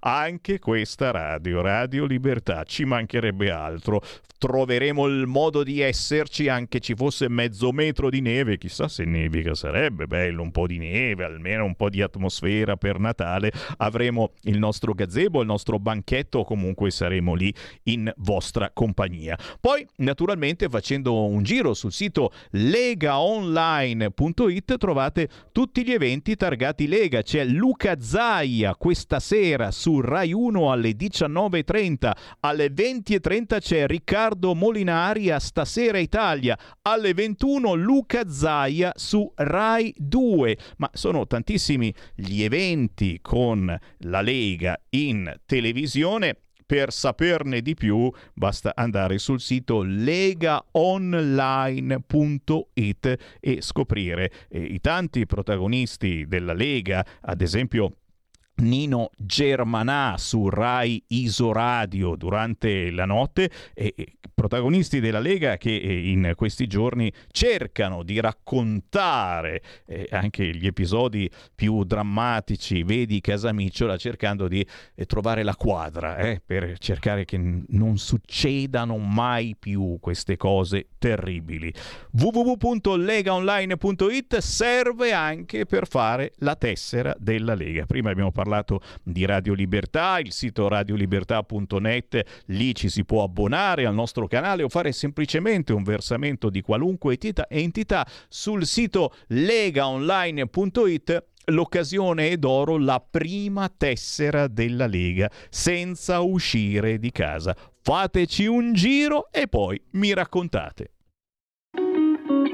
anche questa radio, Radio Libertà, ci mancherebbe altro. Troveremo il modo di esserci anche ci fosse mezzo metro di neve, chissà se nevica, sarebbe bello un po' di neve, almeno un po' di atmosfera per Natale. Avremo il nostro gazebo, il nostro banchetto, comunque saremo lì in vostra compagnia. Poi, naturalmente, facendo un giro sul sito legaonline.it trovate tutti gli eventi targati Lega. C'è Luca Zaia questa sera su Rai 1 alle 19.30. Alle 20.30 c'è Riccardo Molinari a Stasera Italia. Alle 21 Luca Zaia su Rai 2. Ma sono tantissimi gli eventi con la Lega in televisione. Per saperne di più basta andare sul sito legaonline.it e scoprire eh, i tanti protagonisti della Lega, ad esempio Nino Germanà su Rai Isoradio durante la notte e protagonisti della Lega che eh, in questi giorni cercano di raccontare eh, anche gli episodi più drammatici, vedi Casamicciola cercando di eh, trovare la quadra eh, per cercare che non succedano mai più queste cose terribili. www.legaonline.it serve anche per fare la tessera della Lega. Prima abbiamo parlato parlato di Radio Libertà, il sito radiolibertà.net, lì ci si può abbonare al nostro canale o fare semplicemente un versamento di qualunque entità sul sito legaonline.it l'occasione è d'oro, la prima tessera della Lega, senza uscire di casa. Fateci un giro e poi mi raccontate.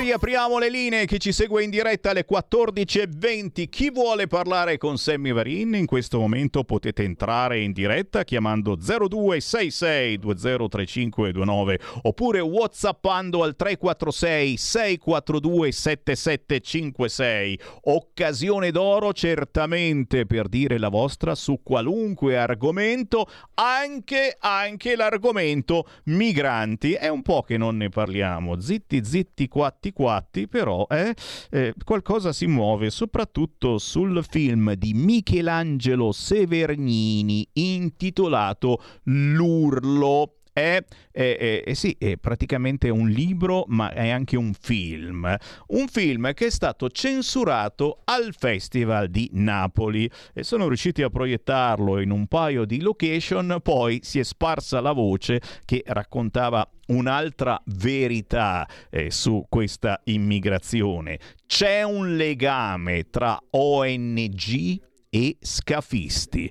Riapriamo le linee chi ci segue in diretta alle 14.20. Chi vuole parlare con Sammy Varin in questo momento potete entrare in diretta chiamando 0266203529 oppure whatsappando al 346 642 7756. Occasione d'oro certamente per dire la vostra su qualunque argomento, anche, anche l'argomento migranti. È un po' che non ne parliamo. Zitti zitti qua quatti quatti, però eh, eh, qualcosa si muove, soprattutto sul film di Michelangelo Severnini intitolato L'Urlo è, è, è, è, sì, è praticamente un libro, ma è anche un film. Un film che è stato censurato al Festival di Napoli e sono riusciti a proiettarlo in un paio di location, poi si è sparsa la voce che raccontava un'altra verità eh, su questa immigrazione. C'è un legame tra ONG e scafisti.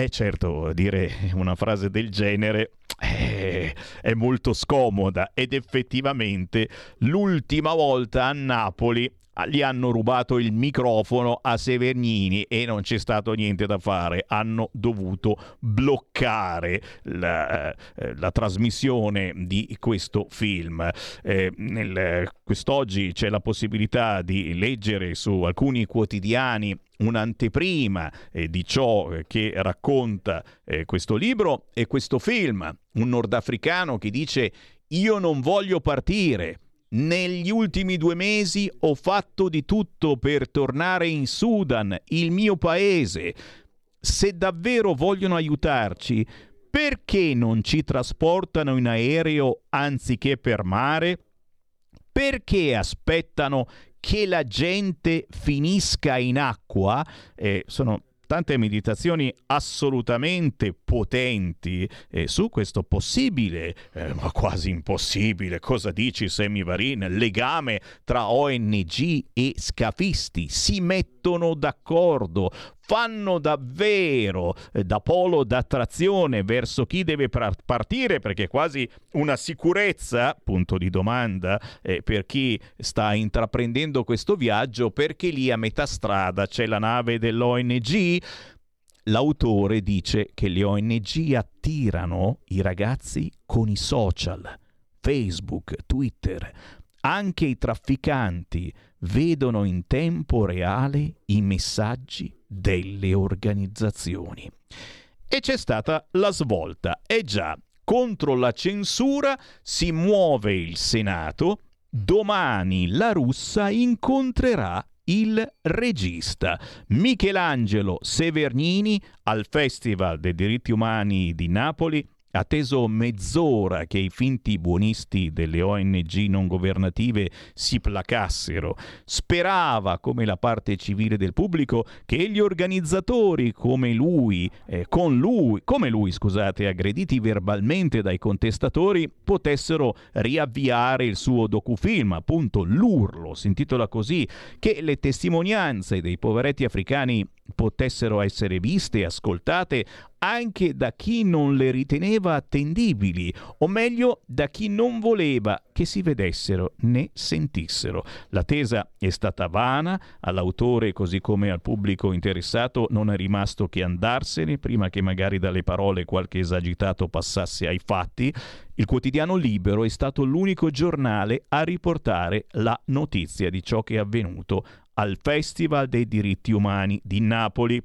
E certo, dire una frase del genere è, è molto scomoda ed effettivamente l'ultima volta a Napoli gli hanno rubato il microfono a Severnini e non c'è stato niente da fare, hanno dovuto bloccare la, eh, la trasmissione di questo film. Eh, nel, quest'oggi c'è la possibilità di leggere su alcuni quotidiani un'anteprima eh, di ciò che racconta eh, questo libro e questo film. Un nordafricano che dice io non voglio partire, negli ultimi due mesi ho fatto di tutto per tornare in Sudan, il mio paese. Se davvero vogliono aiutarci, perché non ci trasportano in aereo anziché per mare? Perché aspettano che la gente finisca in acqua? Eh, sono tante meditazioni assolutamente potenti eh, su questo possibile, eh, ma quasi impossibile, cosa dici Sammy Varin, legame tra ONG e scafisti. Si mettono d'accordo, fanno davvero eh, da polo d'attrazione verso chi deve partire perché è quasi una sicurezza, punto di domanda, eh, per chi sta intraprendendo questo viaggio perché lì a metà strada c'è la nave dell'ONG. L'autore dice che le ONG attirano i ragazzi con i social, Facebook, Twitter, anche i trafficanti vedono in tempo reale i messaggi delle organizzazioni. E c'è stata la svolta. E già, contro la censura si muove il Senato. Domani la russa incontrerà il regista Michelangelo Severnini al Festival dei diritti umani di Napoli Atteso mezz'ora che i finti buonisti delle ONG non governative si placassero, sperava, come la parte civile del pubblico, che gli organizzatori come lui, eh, con lui, come lui, scusate, aggrediti verbalmente dai contestatori, potessero riavviare il suo docufilm, appunto L'Urlo, si intitola così, che le testimonianze dei poveretti africani potessero essere viste e ascoltate anche da chi non le riteneva attendibili, o meglio da chi non voleva che si vedessero né sentissero. L'attesa è stata vana, all'autore così come al pubblico interessato non è rimasto che andarsene prima che magari dalle parole qualche esagitato passasse ai fatti. Il quotidiano Libero è stato l'unico giornale a riportare la notizia di ciò che è avvenuto al Festival dei diritti umani di Napoli.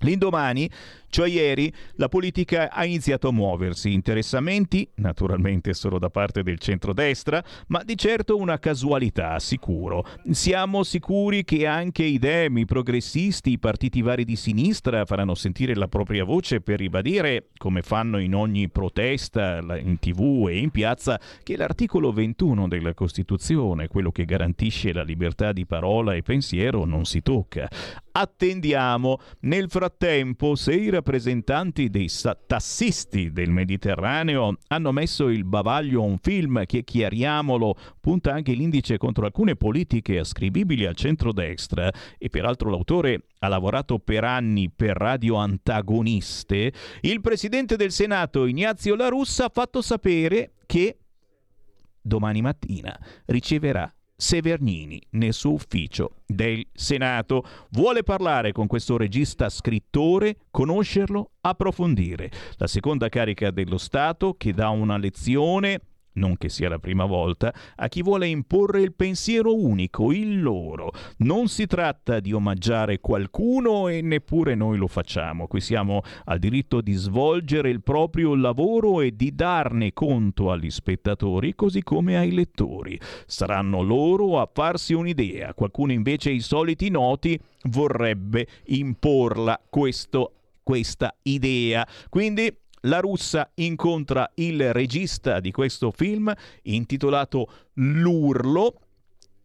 L'indomani cioè ieri la politica ha iniziato a muoversi, interessamenti, naturalmente solo da parte del centrodestra, ma di certo una casualità, sicuro. Siamo sicuri che anche i demi, i progressisti, i partiti vari di sinistra faranno sentire la propria voce per ribadire, come fanno in ogni protesta in tv e in piazza, che l'articolo 21 della Costituzione, quello che garantisce la libertà di parola e pensiero, non si tocca. Attendiamo. Nel frattempo, se i rappresentanti dei tassisti del Mediterraneo hanno messo il bavaglio a un film che, chiariamolo, punta anche l'indice contro alcune politiche ascrivibili al centrodestra e peraltro l'autore ha lavorato per anni per radio antagoniste, il presidente del Senato Ignazio La Russa ha fatto sapere che domani mattina riceverà Severnini nel suo ufficio del Senato. Vuole parlare con questo regista scrittore, conoscerlo, approfondire. La seconda carica dello Stato che dà una lezione non che sia la prima volta, a chi vuole imporre il pensiero unico, il loro. Non si tratta di omaggiare qualcuno e neppure noi lo facciamo. Qui siamo al diritto di svolgere il proprio lavoro e di darne conto agli spettatori così come ai lettori. Saranno loro a farsi un'idea. Qualcuno invece i soliti noti vorrebbe imporla questo, questa idea. Quindi la russa incontra il regista di questo film intitolato L'Urlo,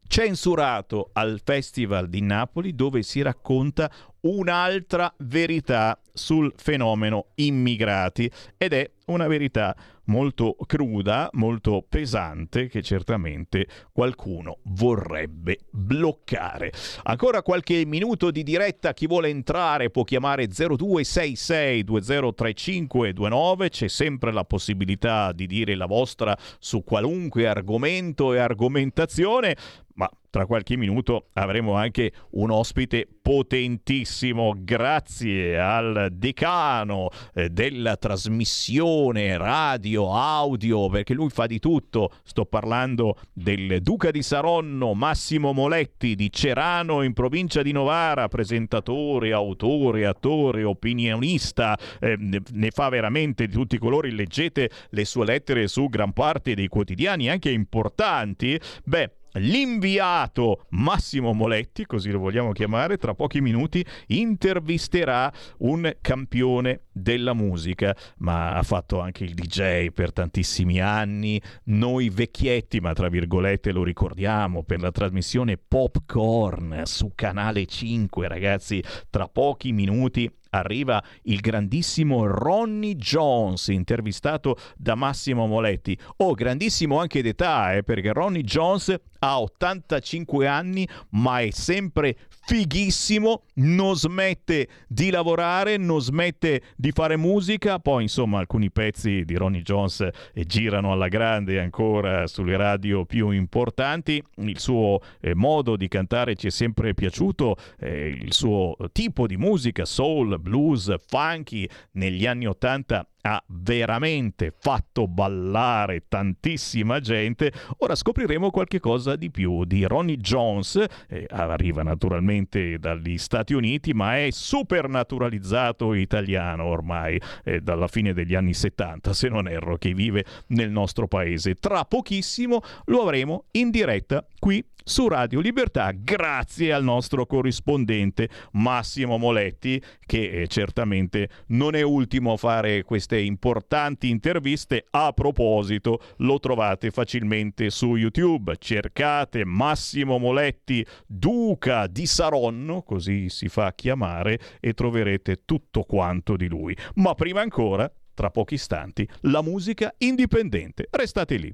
censurato al Festival di Napoli dove si racconta un'altra verità sul fenomeno immigrati ed è una verità molto cruda, molto pesante che certamente qualcuno vorrebbe bloccare. Ancora qualche minuto di diretta, chi vuole entrare può chiamare 0266 203529, c'è sempre la possibilità di dire la vostra su qualunque argomento e argomentazione, ma tra qualche minuto avremo anche un ospite potentissimo grazie al decano eh, della trasmissione radio, audio, perché lui fa di tutto. Sto parlando del Duca di Saronno, Massimo Moletti di Cerano in provincia di Novara, presentatore, autore, attore, opinionista, eh, ne fa veramente di tutti i colori. Leggete le sue lettere su gran parte dei quotidiani, anche importanti. Beh, l'inviato Massimo Moletti, così lo vogliamo chiamare, tra pochi minuti intervisterà un campione della musica, ma ha fatto anche il DJ per tantissimi anni. Noi vecchietti, ma tra virgolette lo ricordiamo, per la trasmissione Popcorn su Canale 5, ragazzi, tra pochi minuti arriva il grandissimo Ronnie Jones, intervistato da Massimo Moletti. Oh, grandissimo anche d'età, eh, perché Ronnie Jones ha 85 anni, ma è sempre fighissimo, non smette di lavorare, non smette di fare musica, poi insomma alcuni pezzi di Ronnie Jones eh, girano alla grande ancora sulle radio più importanti, il suo eh, modo di cantare ci è sempre piaciuto, eh, il suo tipo di musica, soul, blues, funky, negli anni 80 ha veramente fatto ballare tantissima gente. Ora scopriremo qualche cosa di più di Ronnie Jones, eh, arriva naturalmente dagli Stati Uniti, ma è super naturalizzato italiano ormai eh, dalla fine degli anni 70, se non erro, che vive nel nostro paese. Tra pochissimo lo avremo in diretta qui su Radio Libertà grazie al nostro corrispondente Massimo Moletti che eh, certamente non è ultimo a fare queste importanti interviste. A proposito, lo trovate facilmente su YouTube. Cercate Massimo Moletti Duca di Saronno, così si fa chiamare, e troverete tutto quanto di lui. Ma prima ancora, tra pochi istanti, la musica indipendente. Restate lì.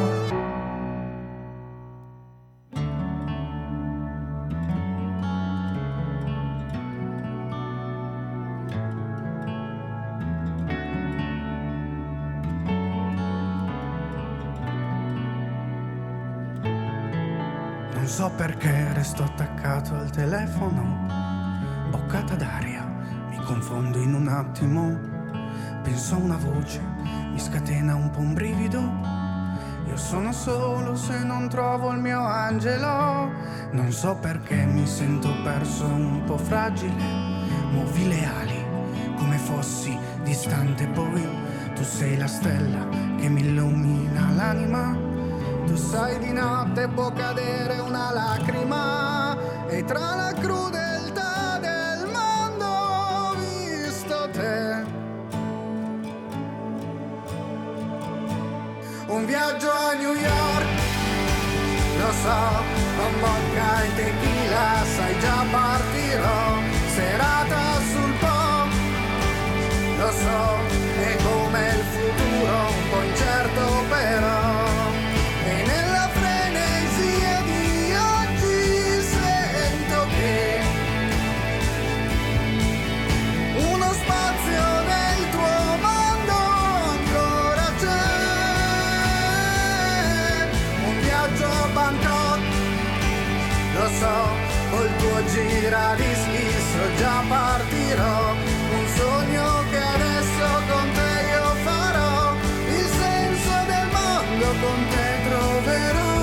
So perché resto attaccato al telefono, boccata d'aria, mi confondo in un attimo, penso a una voce, mi scatena un po' un brivido. Io sono solo se non trovo il mio angelo, non so perché mi sento perso un po' fragile, muovi le ali come fossi distante. Poi, tu sei la stella che mi illumina l'anima tu sai di notte può cadere una lacrima e tra la crudeltà del mondo ho visto te. Un viaggio a New York, lo so, con bocca e tequila, sai già partirò, serata sul po', lo so. Partirò, un sogno che adesso con te io farò, il senso del mondo con te troverò.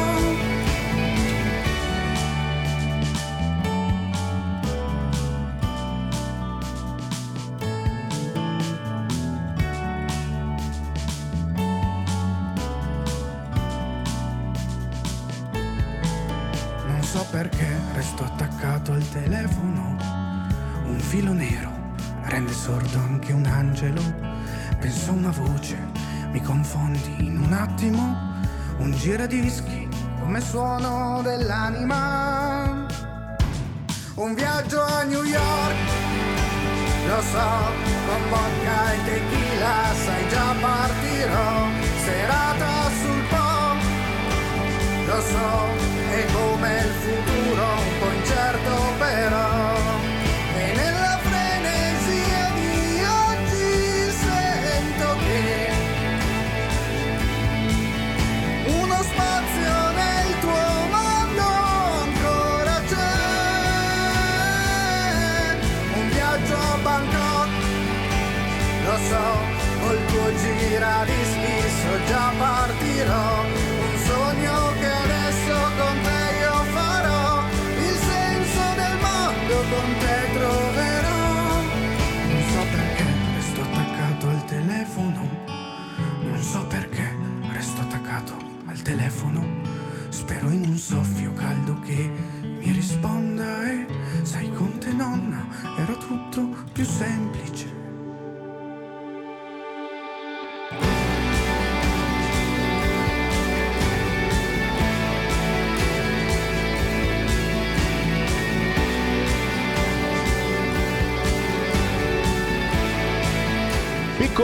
Non so perché resto attaccato al telefono. Filo nero rende sordo anche un angelo. Penso una voce, mi confondi in un attimo. Un giradischi come suono dell'anima. Un viaggio a New York, lo so, con vodka e tequila, sai già partirò, serata sul po', lo so, telefono. Spero in un soffio caldo che mi risponda e sai con te nonna era tutto più semplice.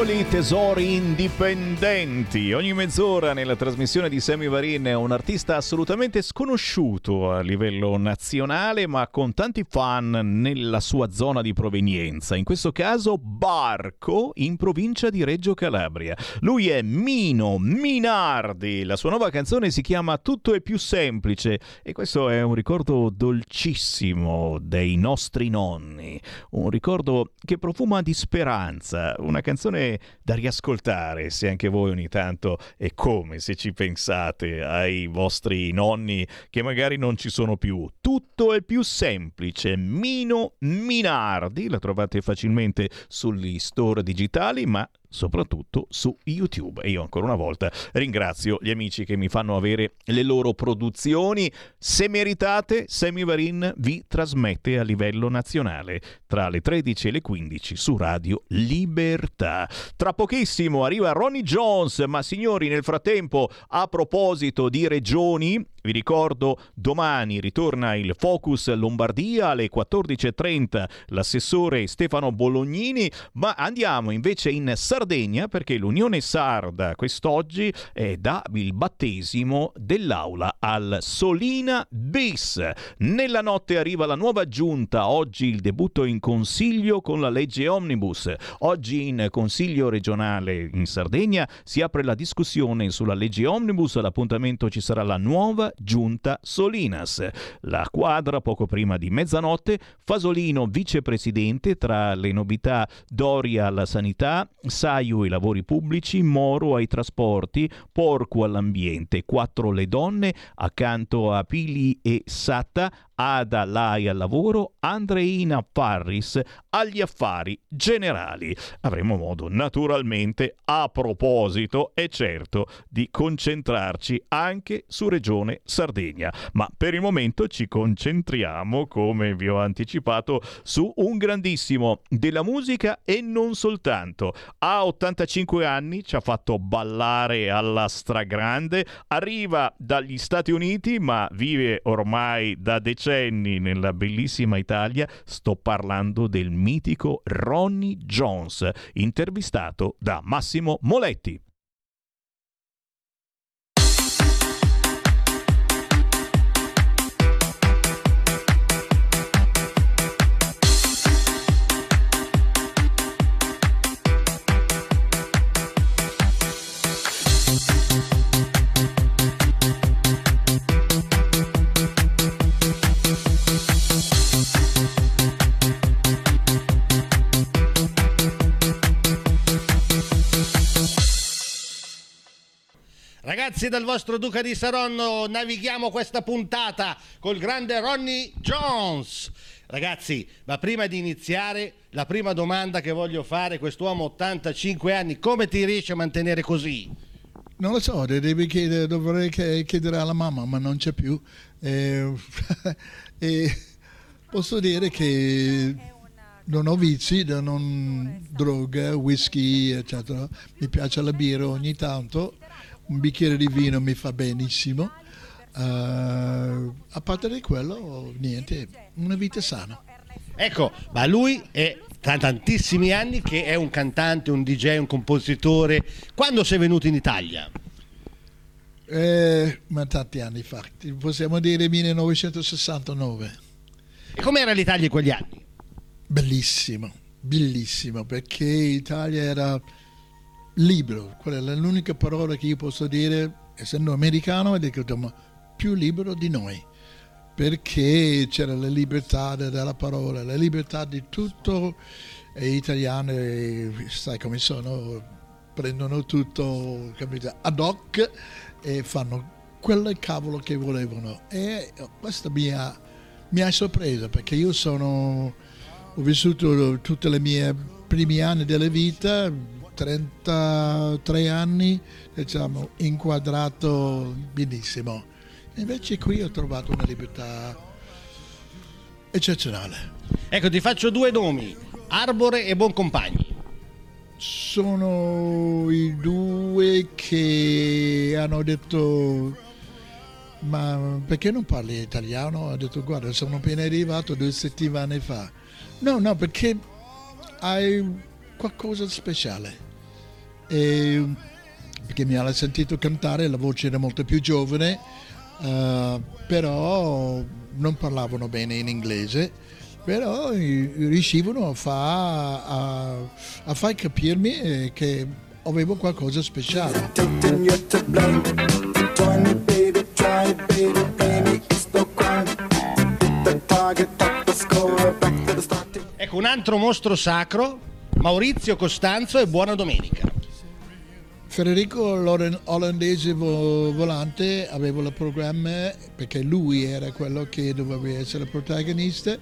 Piccoli tesori indipendenti. Ogni mezz'ora nella trasmissione di Sammy Varin un artista assolutamente sconosciuto a livello nazionale, ma con tanti fan nella sua zona di provenienza. In questo caso Barco, in provincia di Reggio Calabria. Lui è Mino Minardi. La sua nuova canzone si chiama Tutto è più semplice e questo è un ricordo dolcissimo dei nostri nonni. Un ricordo che profuma di speranza. Una canzone da riascoltare se anche voi ogni tanto è come se ci pensate ai vostri nonni che magari non ci sono più. Tutto è più semplice. Mino Minardi, la trovate facilmente sugli store digitali, ma soprattutto su YouTube. E io ancora una volta ringrazio gli amici che mi fanno avere le loro produzioni. Se meritate, Sammy Varin vi trasmette a livello nazionale tra le 13 e le 15 su Radio Libertà. Tra pochissimo arriva Ronnie Jones, ma signori, nel frattempo, a proposito di regioni, vi ricordo, domani ritorna il Focus Lombardia alle 14.30, l'assessore Stefano Bolognini, ma andiamo invece in Sardegna perché l'Unione Sarda quest'oggi è dà il battesimo dell'aula al Solina Bis. Nella notte arriva la nuova giunta, oggi il debutto in consiglio con la legge Omnibus. Oggi in consiglio regionale in Sardegna si apre la discussione sulla legge Omnibus, all'appuntamento ci sarà la nuova giunta Solinas. La quadra poco prima di mezzanotte, Fasolino vicepresidente tra le novità Doria alla sanità, Saiu ai lavori pubblici, Moro ai trasporti, Porco all'ambiente, quattro le donne accanto a Pili e Satta Ada Lai al lavoro, Andreina Parris agli affari generali. Avremo modo naturalmente, a proposito, è certo, di concentrarci anche su Regione Sardegna. Ma per il momento ci concentriamo, come vi ho anticipato, su un grandissimo della musica e non soltanto. Ha 85 anni, ci ha fatto ballare alla stragrande, arriva dagli Stati Uniti ma vive ormai da decenni nella bellissima Italia. Sto parlando del mitico Ronnie Jones, intervistato da Massimo Moletti. Ragazzi dal vostro Duca di Saronno navighiamo questa puntata col grande Ronnie Jones. Ragazzi, ma prima di iniziare, la prima domanda che voglio fare, quest'uomo 85 anni, come ti riesci a mantenere così? Non lo so, chiedere, dovrei chiedere alla mamma, ma non c'è più. Eh, e posso dire che non ho vizi, non droga, whisky, eccetera. Mi piace la birra ogni tanto un bicchiere di vino mi fa benissimo. Uh, a parte di quello, niente, una vita sana. Ecco, ma lui è da tantissimi anni che è un cantante, un DJ, un compositore. Quando sei venuto in Italia? Eh, ma tanti anni fa, possiamo dire 1969. E com'era l'Italia in quegli anni? Bellissimo, bellissimo, perché l'Italia era libero, quella è l'unica parola che io posso dire, essendo americano, è che siamo più libero di noi, perché c'era la libertà della parola, la libertà di tutto, e gli italiani, sai come sono, prendono tutto capito, ad hoc e fanno quello cavolo che volevano. E questo mi ha, mi ha sorpreso, perché io sono, ho vissuto tutti i miei primi anni della vita 33 anni diciamo, inquadrato benissimo. Invece qui ho trovato una libertà eccezionale. Ecco, ti faccio due nomi, Arbore e Boncompagni. Sono i due che hanno detto ma perché non parli italiano? Ha detto guarda sono appena arrivato due settimane fa. No, no, perché hai qualcosa di speciale e, perché mi ha sentito cantare, la voce era molto più giovane, uh, però non parlavano bene in inglese, però riuscivano a, fa, a, a far capirmi eh, che avevo qualcosa di speciale. Ecco un altro mostro sacro, Maurizio Costanzo e Buona Domenica. Federico l'olandese volante aveva il programma perché lui era quello che doveva essere protagonista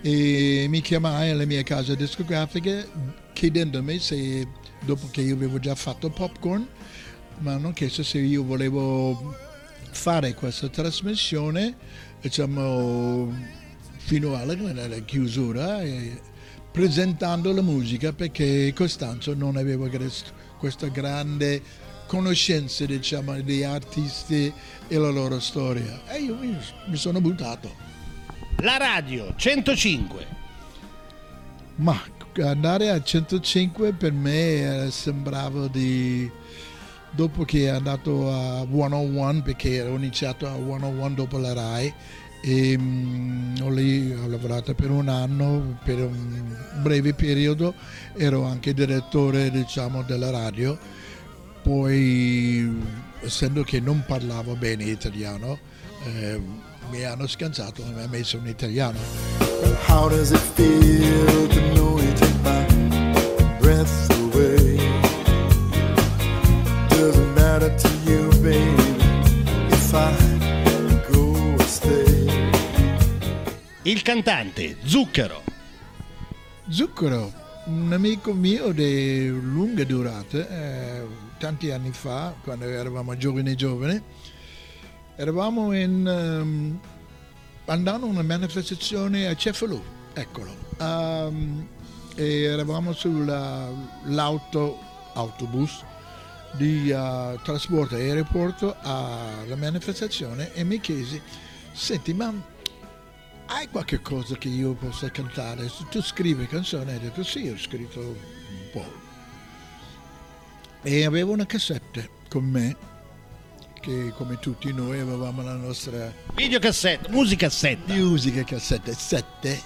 e mi chiamai alla mia casa discografica chiedendomi se dopo che io avevo già fatto popcorn mi hanno chiesto se io volevo fare questa trasmissione diciamo fino alla, alla chiusura presentando la musica perché Costanzo non aveva questa grande conoscenza diciamo, degli artisti e la loro storia e io mi, sono buttato. La radio 105. Ma andare a 105 per me sembrava di dopo che è andato a 101 perché ho iniziato a 101 dopo la RAI e um, ho, lì, ho lavorato per un anno, per un breve periodo, ero anche direttore diciamo, della radio, poi essendo che non parlavo bene italiano eh, mi hanno scansato e mi hanno messo in italiano. How does it feel to know you take my breath away? Doesn't matter to you, baby, Il cantante Zucchero. Zucchero, un amico mio di lunga durata, eh, tanti anni fa, quando eravamo giovani giovani, eravamo in, ehm, andando a una manifestazione a Cefalù, eccolo, Ehm, e eravamo sull'auto, autobus di eh, trasporto aeroporto alla manifestazione e mi chiesi, senti ma hai qualche cosa che io possa cantare? Tu scrivi canzoni, hai detto sì, ho scritto un po'. E avevo una cassetta con me, che come tutti noi avevamo la nostra... Videocassetta, musicassetta. Musica cassetta, sette,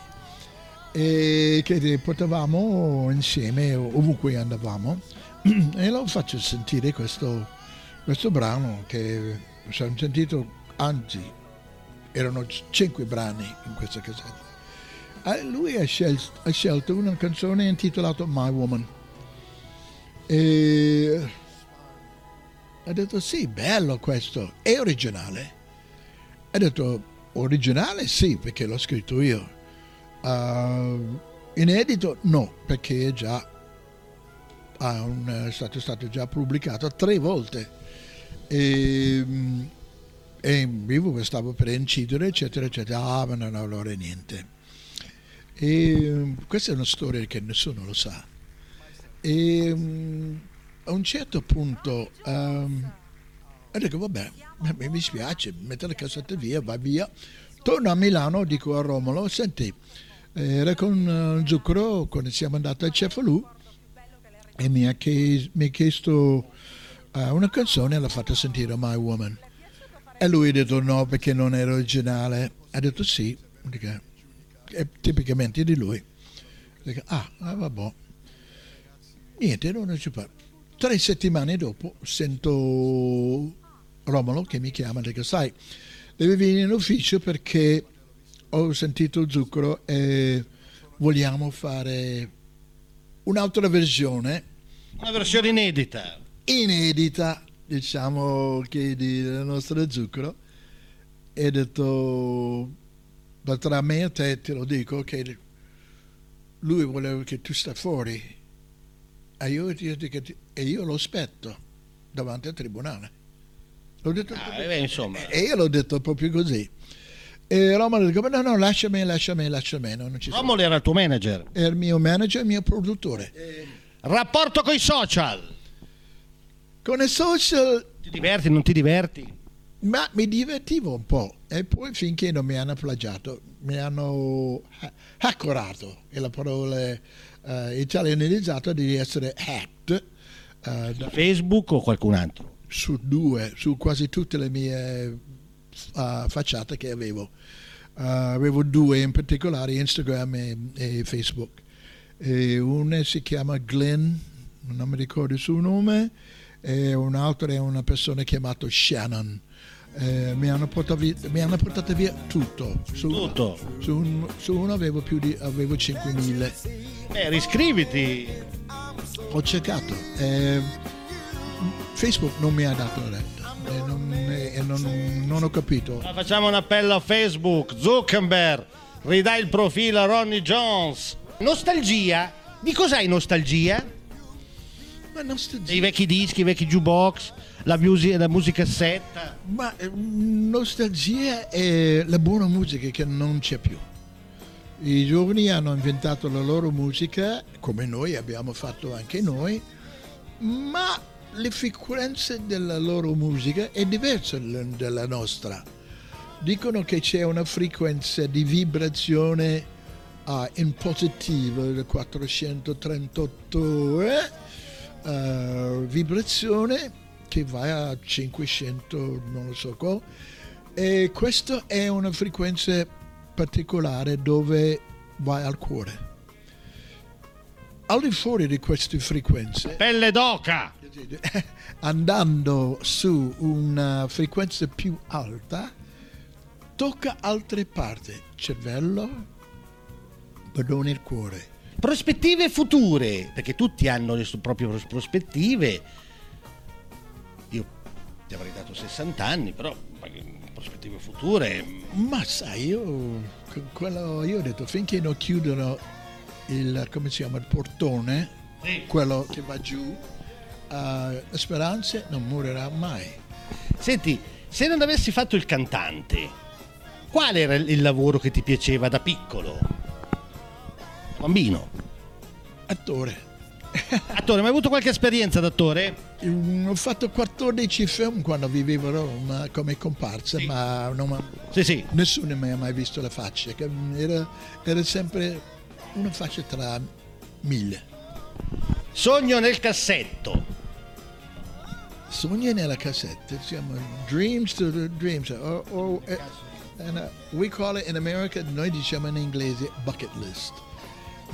e che portavamo insieme ovunque andavamo e lo faccio sentire questo, questo brano che ho sentito, anzi erano cinque brani in questa cassetta. E lui ha scelto, ha scelto una canzone intitolata My Woman. E ha detto sì, bello questo, è originale. Ha detto originale sì, perché l'ho scritto io. Uh, inedito no, perché già è stato, stato già pubblicato tre volte. E, e io stavo per incidere, eccetera, eccetera. Ah, ma non allora niente. E questa è una storia che nessuno lo sa. E a un certo punto um, dico, vabbè, mi dispiace, mette la cassetta via, va via. Torno a Milano, dico a Romolo, senti, era con uh, Zucchero, quando siamo andati a Cefalù, e mi ha, mi ha chiesto uh, una canzone e l'ha fatta sentire My Woman. E lui ha detto no perché non era originale. Ha detto sì, perché è tipicamente di lui. Dico, ah, ah vabbè. Niente, non ci fa. Tre settimane dopo sento Romolo che mi chiama e dice, sai, devi venire in ufficio perché ho sentito Zucchero e vogliamo fare un'altra versione. Una versione inedita. Inedita, diciamo, che della nostra Zucchero. E ho detto, ma tra me e te te lo dico, che lui voleva che tu stai fuori. E io, e io lo aspetto davanti al tribunale. L'ho detto ah, beh, insomma. E io l'ho detto proprio così. E Romolo dice, no, no, lasciami, lasciami, lasciami. No, non ci Romolo era il tuo manager? Era il mio manager, il mio produttore. Eh. Rapporto con i social? Con i social... Ti diverti, non ti diverti? Ma mi divertivo un po' e poi finché non mi hanno plagiato, mi hanno hackorato, è la parola uh, italianizzata di essere hacked. Uh, da Facebook o qualcun altro? Su due, su quasi tutte le mie uh, facciate che avevo. Uh, avevo due in particolare, Instagram e, e Facebook. E una si chiama Glenn, non mi ricordo il suo nome, e un'altra è una persona chiamata Shannon. Eh, mi, hanno via, mi, hanno portato via tutto. Su, tutto. Su, un, su uno avevo più di avevo 5.000. Eh, riscriviti. Ho cercato. Eh, Facebook non mi ha dato retta e non, e non, non ho capito. Ma facciamo un appello a Facebook. Zuckerberg, ridai il profilo a Ronnie Jones. Nostalgia? Di cos'hai nostalgia? Ma nostalgia. I vecchi dischi, i vecchi jukebox, la, musica, la musicassetta. Ma eh, nostalgia è la buona musica che non c'è più. I giovani hanno inventato la loro musica, come noi abbiamo fatto anche noi, ma le frequenze della loro musica è diversa dalla nostra. Dicono che c'è una frequenza di vibrazione uh, in positivo, 438 eh? Uh, vibrazione che va a 500, non lo so cosa. E questa è una frequenza particolare dove vai al cuore. Al di fuori di queste frequenze, pelle d'oca, andando su una frequenza più alta, tocca altre parti, cervello, perdone il cuore. Prospettive future, perché tutti hanno le proprie prospettive. Io ti avrei dato 60 anni, però prospettive future. Ma sai, io quello, io ho detto finché non chiudono il, come si chiama, il portone, Sì. quello che va giù, eh, Speranze non morirà mai. Senti, se non avessi fatto il cantante, qual era il lavoro che ti piaceva da piccolo? Bambino. Attore. Attore, ma hai avuto qualche esperienza d'attore? Mm, Ho fatto 14 film quando vivevo a Roma come comparsa, ma non- nessuno mi ha mai visto la faccia. che Era, era sempre una faccia tra mille. Sogno nel cassetto. Sogni nella cassetta, siamo dreams to the dreams. O, o, eh, and, uh, we call it in America, noi diciamo in inglese bucket list.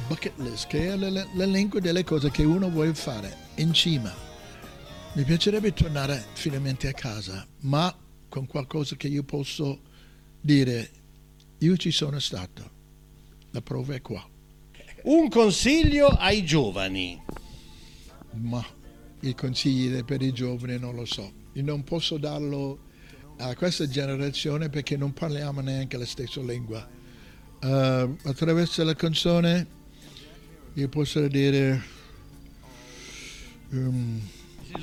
Bucket list, che è l'elenco delle cose che uno vuole fare in cima. Mi piacerebbe tornare finalmente a casa, ma con qualcosa che io posso dire, io ci sono stato, la prova è qua. Un consiglio ai giovani. Ma i consigli per i giovani non lo so. Io non posso darlo a questa generazione perché non parliamo neanche la stessa lingua. Eh, attraverso la canzone io posso dire ehm,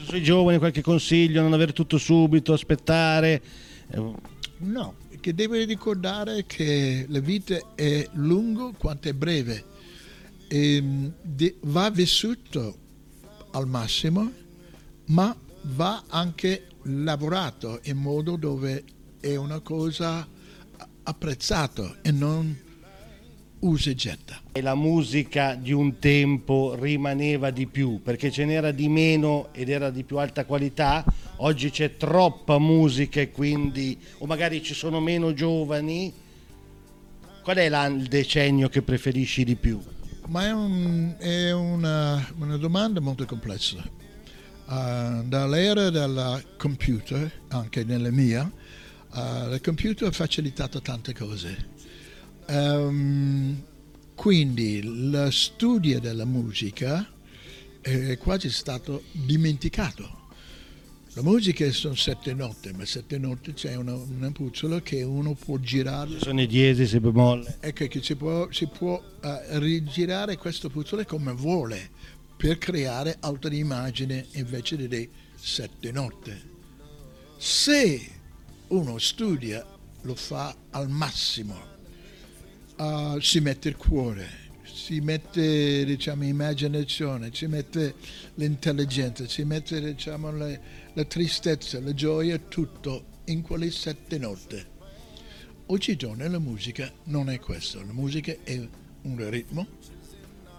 Sui giovani qualche consiglio, non avere tutto subito, aspettare. Eh, no, che devi ricordare che la vita è lunga quanto è breve e de- va vissuto al massimo, ma va anche lavorato in modo dove è una cosa apprezzata e non usa e getta. E la musica di un tempo rimaneva di più perché ce n'era di meno ed era di più alta qualità. Oggi c'è troppa musica e quindi, o magari ci sono meno giovani. Qual è il decennio che preferisci di più? Ma è, un- è una, una domanda molto complessa. Uh, dall'era del computer, anche nella mia, uh, il computer ha facilitato tante cose. Ehm, quindi lo studio della musica è quasi stato dimenticato. La musica sono sette note, ma sette note c'è una, una puzzola che uno può girare. Sono i diesi, si bemolle. Ecco che si può, si può eh, rigirare questo puzzle come vuole per creare altre immagini invece delle sette note. Se uno studia, lo fa al massimo, eh, si mette il cuore, si mette diciamo, immaginazione, si mette l'intelligenza, si mette diciamo, le- la tristezza, la gioia, tutto in quelle sette note. Oggigiorno la musica non è questo, la musica è un ritmo,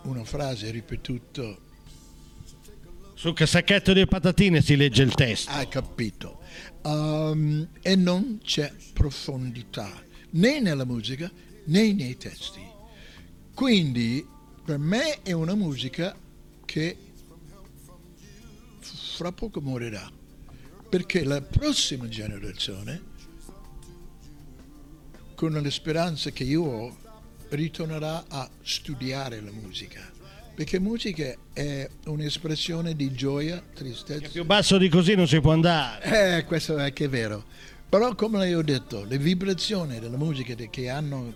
una frase ripetuta. Sul casacchetto di patatine si legge il testo. Hai capito. Um, e non c'è profondità né nella musica né nei testi. Quindi per me è una musica che fra poco morirà, perché la prossima generazione, con le speranze che io ho, ritornerà a studiare la musica, perché musica è un'espressione di gioia, tristezza. Più basso di così non si può andare. Eh, questo è che è vero. Però come ho detto, le vibrazioni della musica che hanno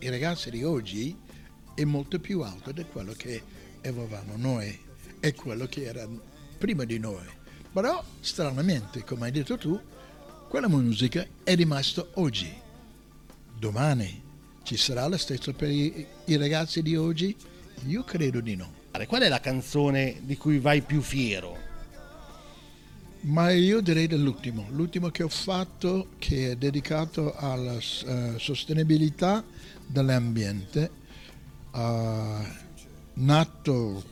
i ragazzi di oggi è molto più alta di quello che avevamo noi e quello che era prima di noi. Però, stranamente, come hai detto tu, quella musica è rimasta oggi. Domani ci sarà la stessa per i, i ragazzi di oggi? Io credo di no. Qual è la canzone di cui vai più fiero? Ma io direi dell'ultimo, l'ultimo che ho fatto che è dedicato alla eh, sostenibilità dell'ambiente, eh, nato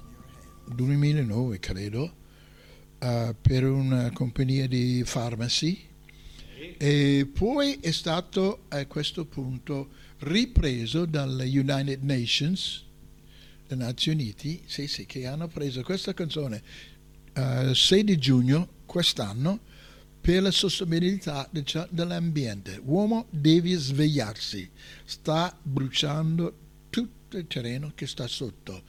2009 credo, eh, per una compagnia di farmaci. E poi è stato a questo punto ripreso dalle United Nations, le Nazioni Unite, sì, sì, che hanno preso questa canzone eh, 6 di giugno quest'anno per la sostenibilità dell'ambiente. Uomo devi svegliarsi, sta bruciando tutto il terreno che sta sotto,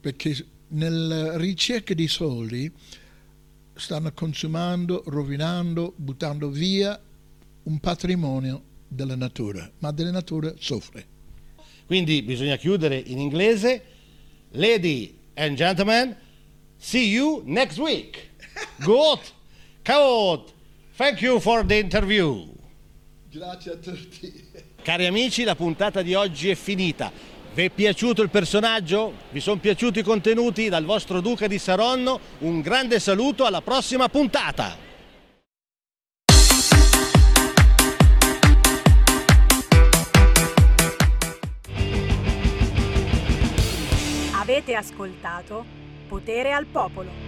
perché nella ricerca di soldi stanno consumando, rovinando, buttando via un patrimonio della natura, ma della natura soffre. Quindi bisogna chiudere in inglese. Lady and gentlemen, see you next week. Good. Good. Thank you for the interview. Grazie a tutti. Cari amici, la puntata di oggi è finita. Vi è piaciuto il personaggio? Vi sono piaciuti i contenuti? Dal vostro Duca di Saronno un grande saluto alla prossima puntata. Avete ascoltato Potere al Popolo.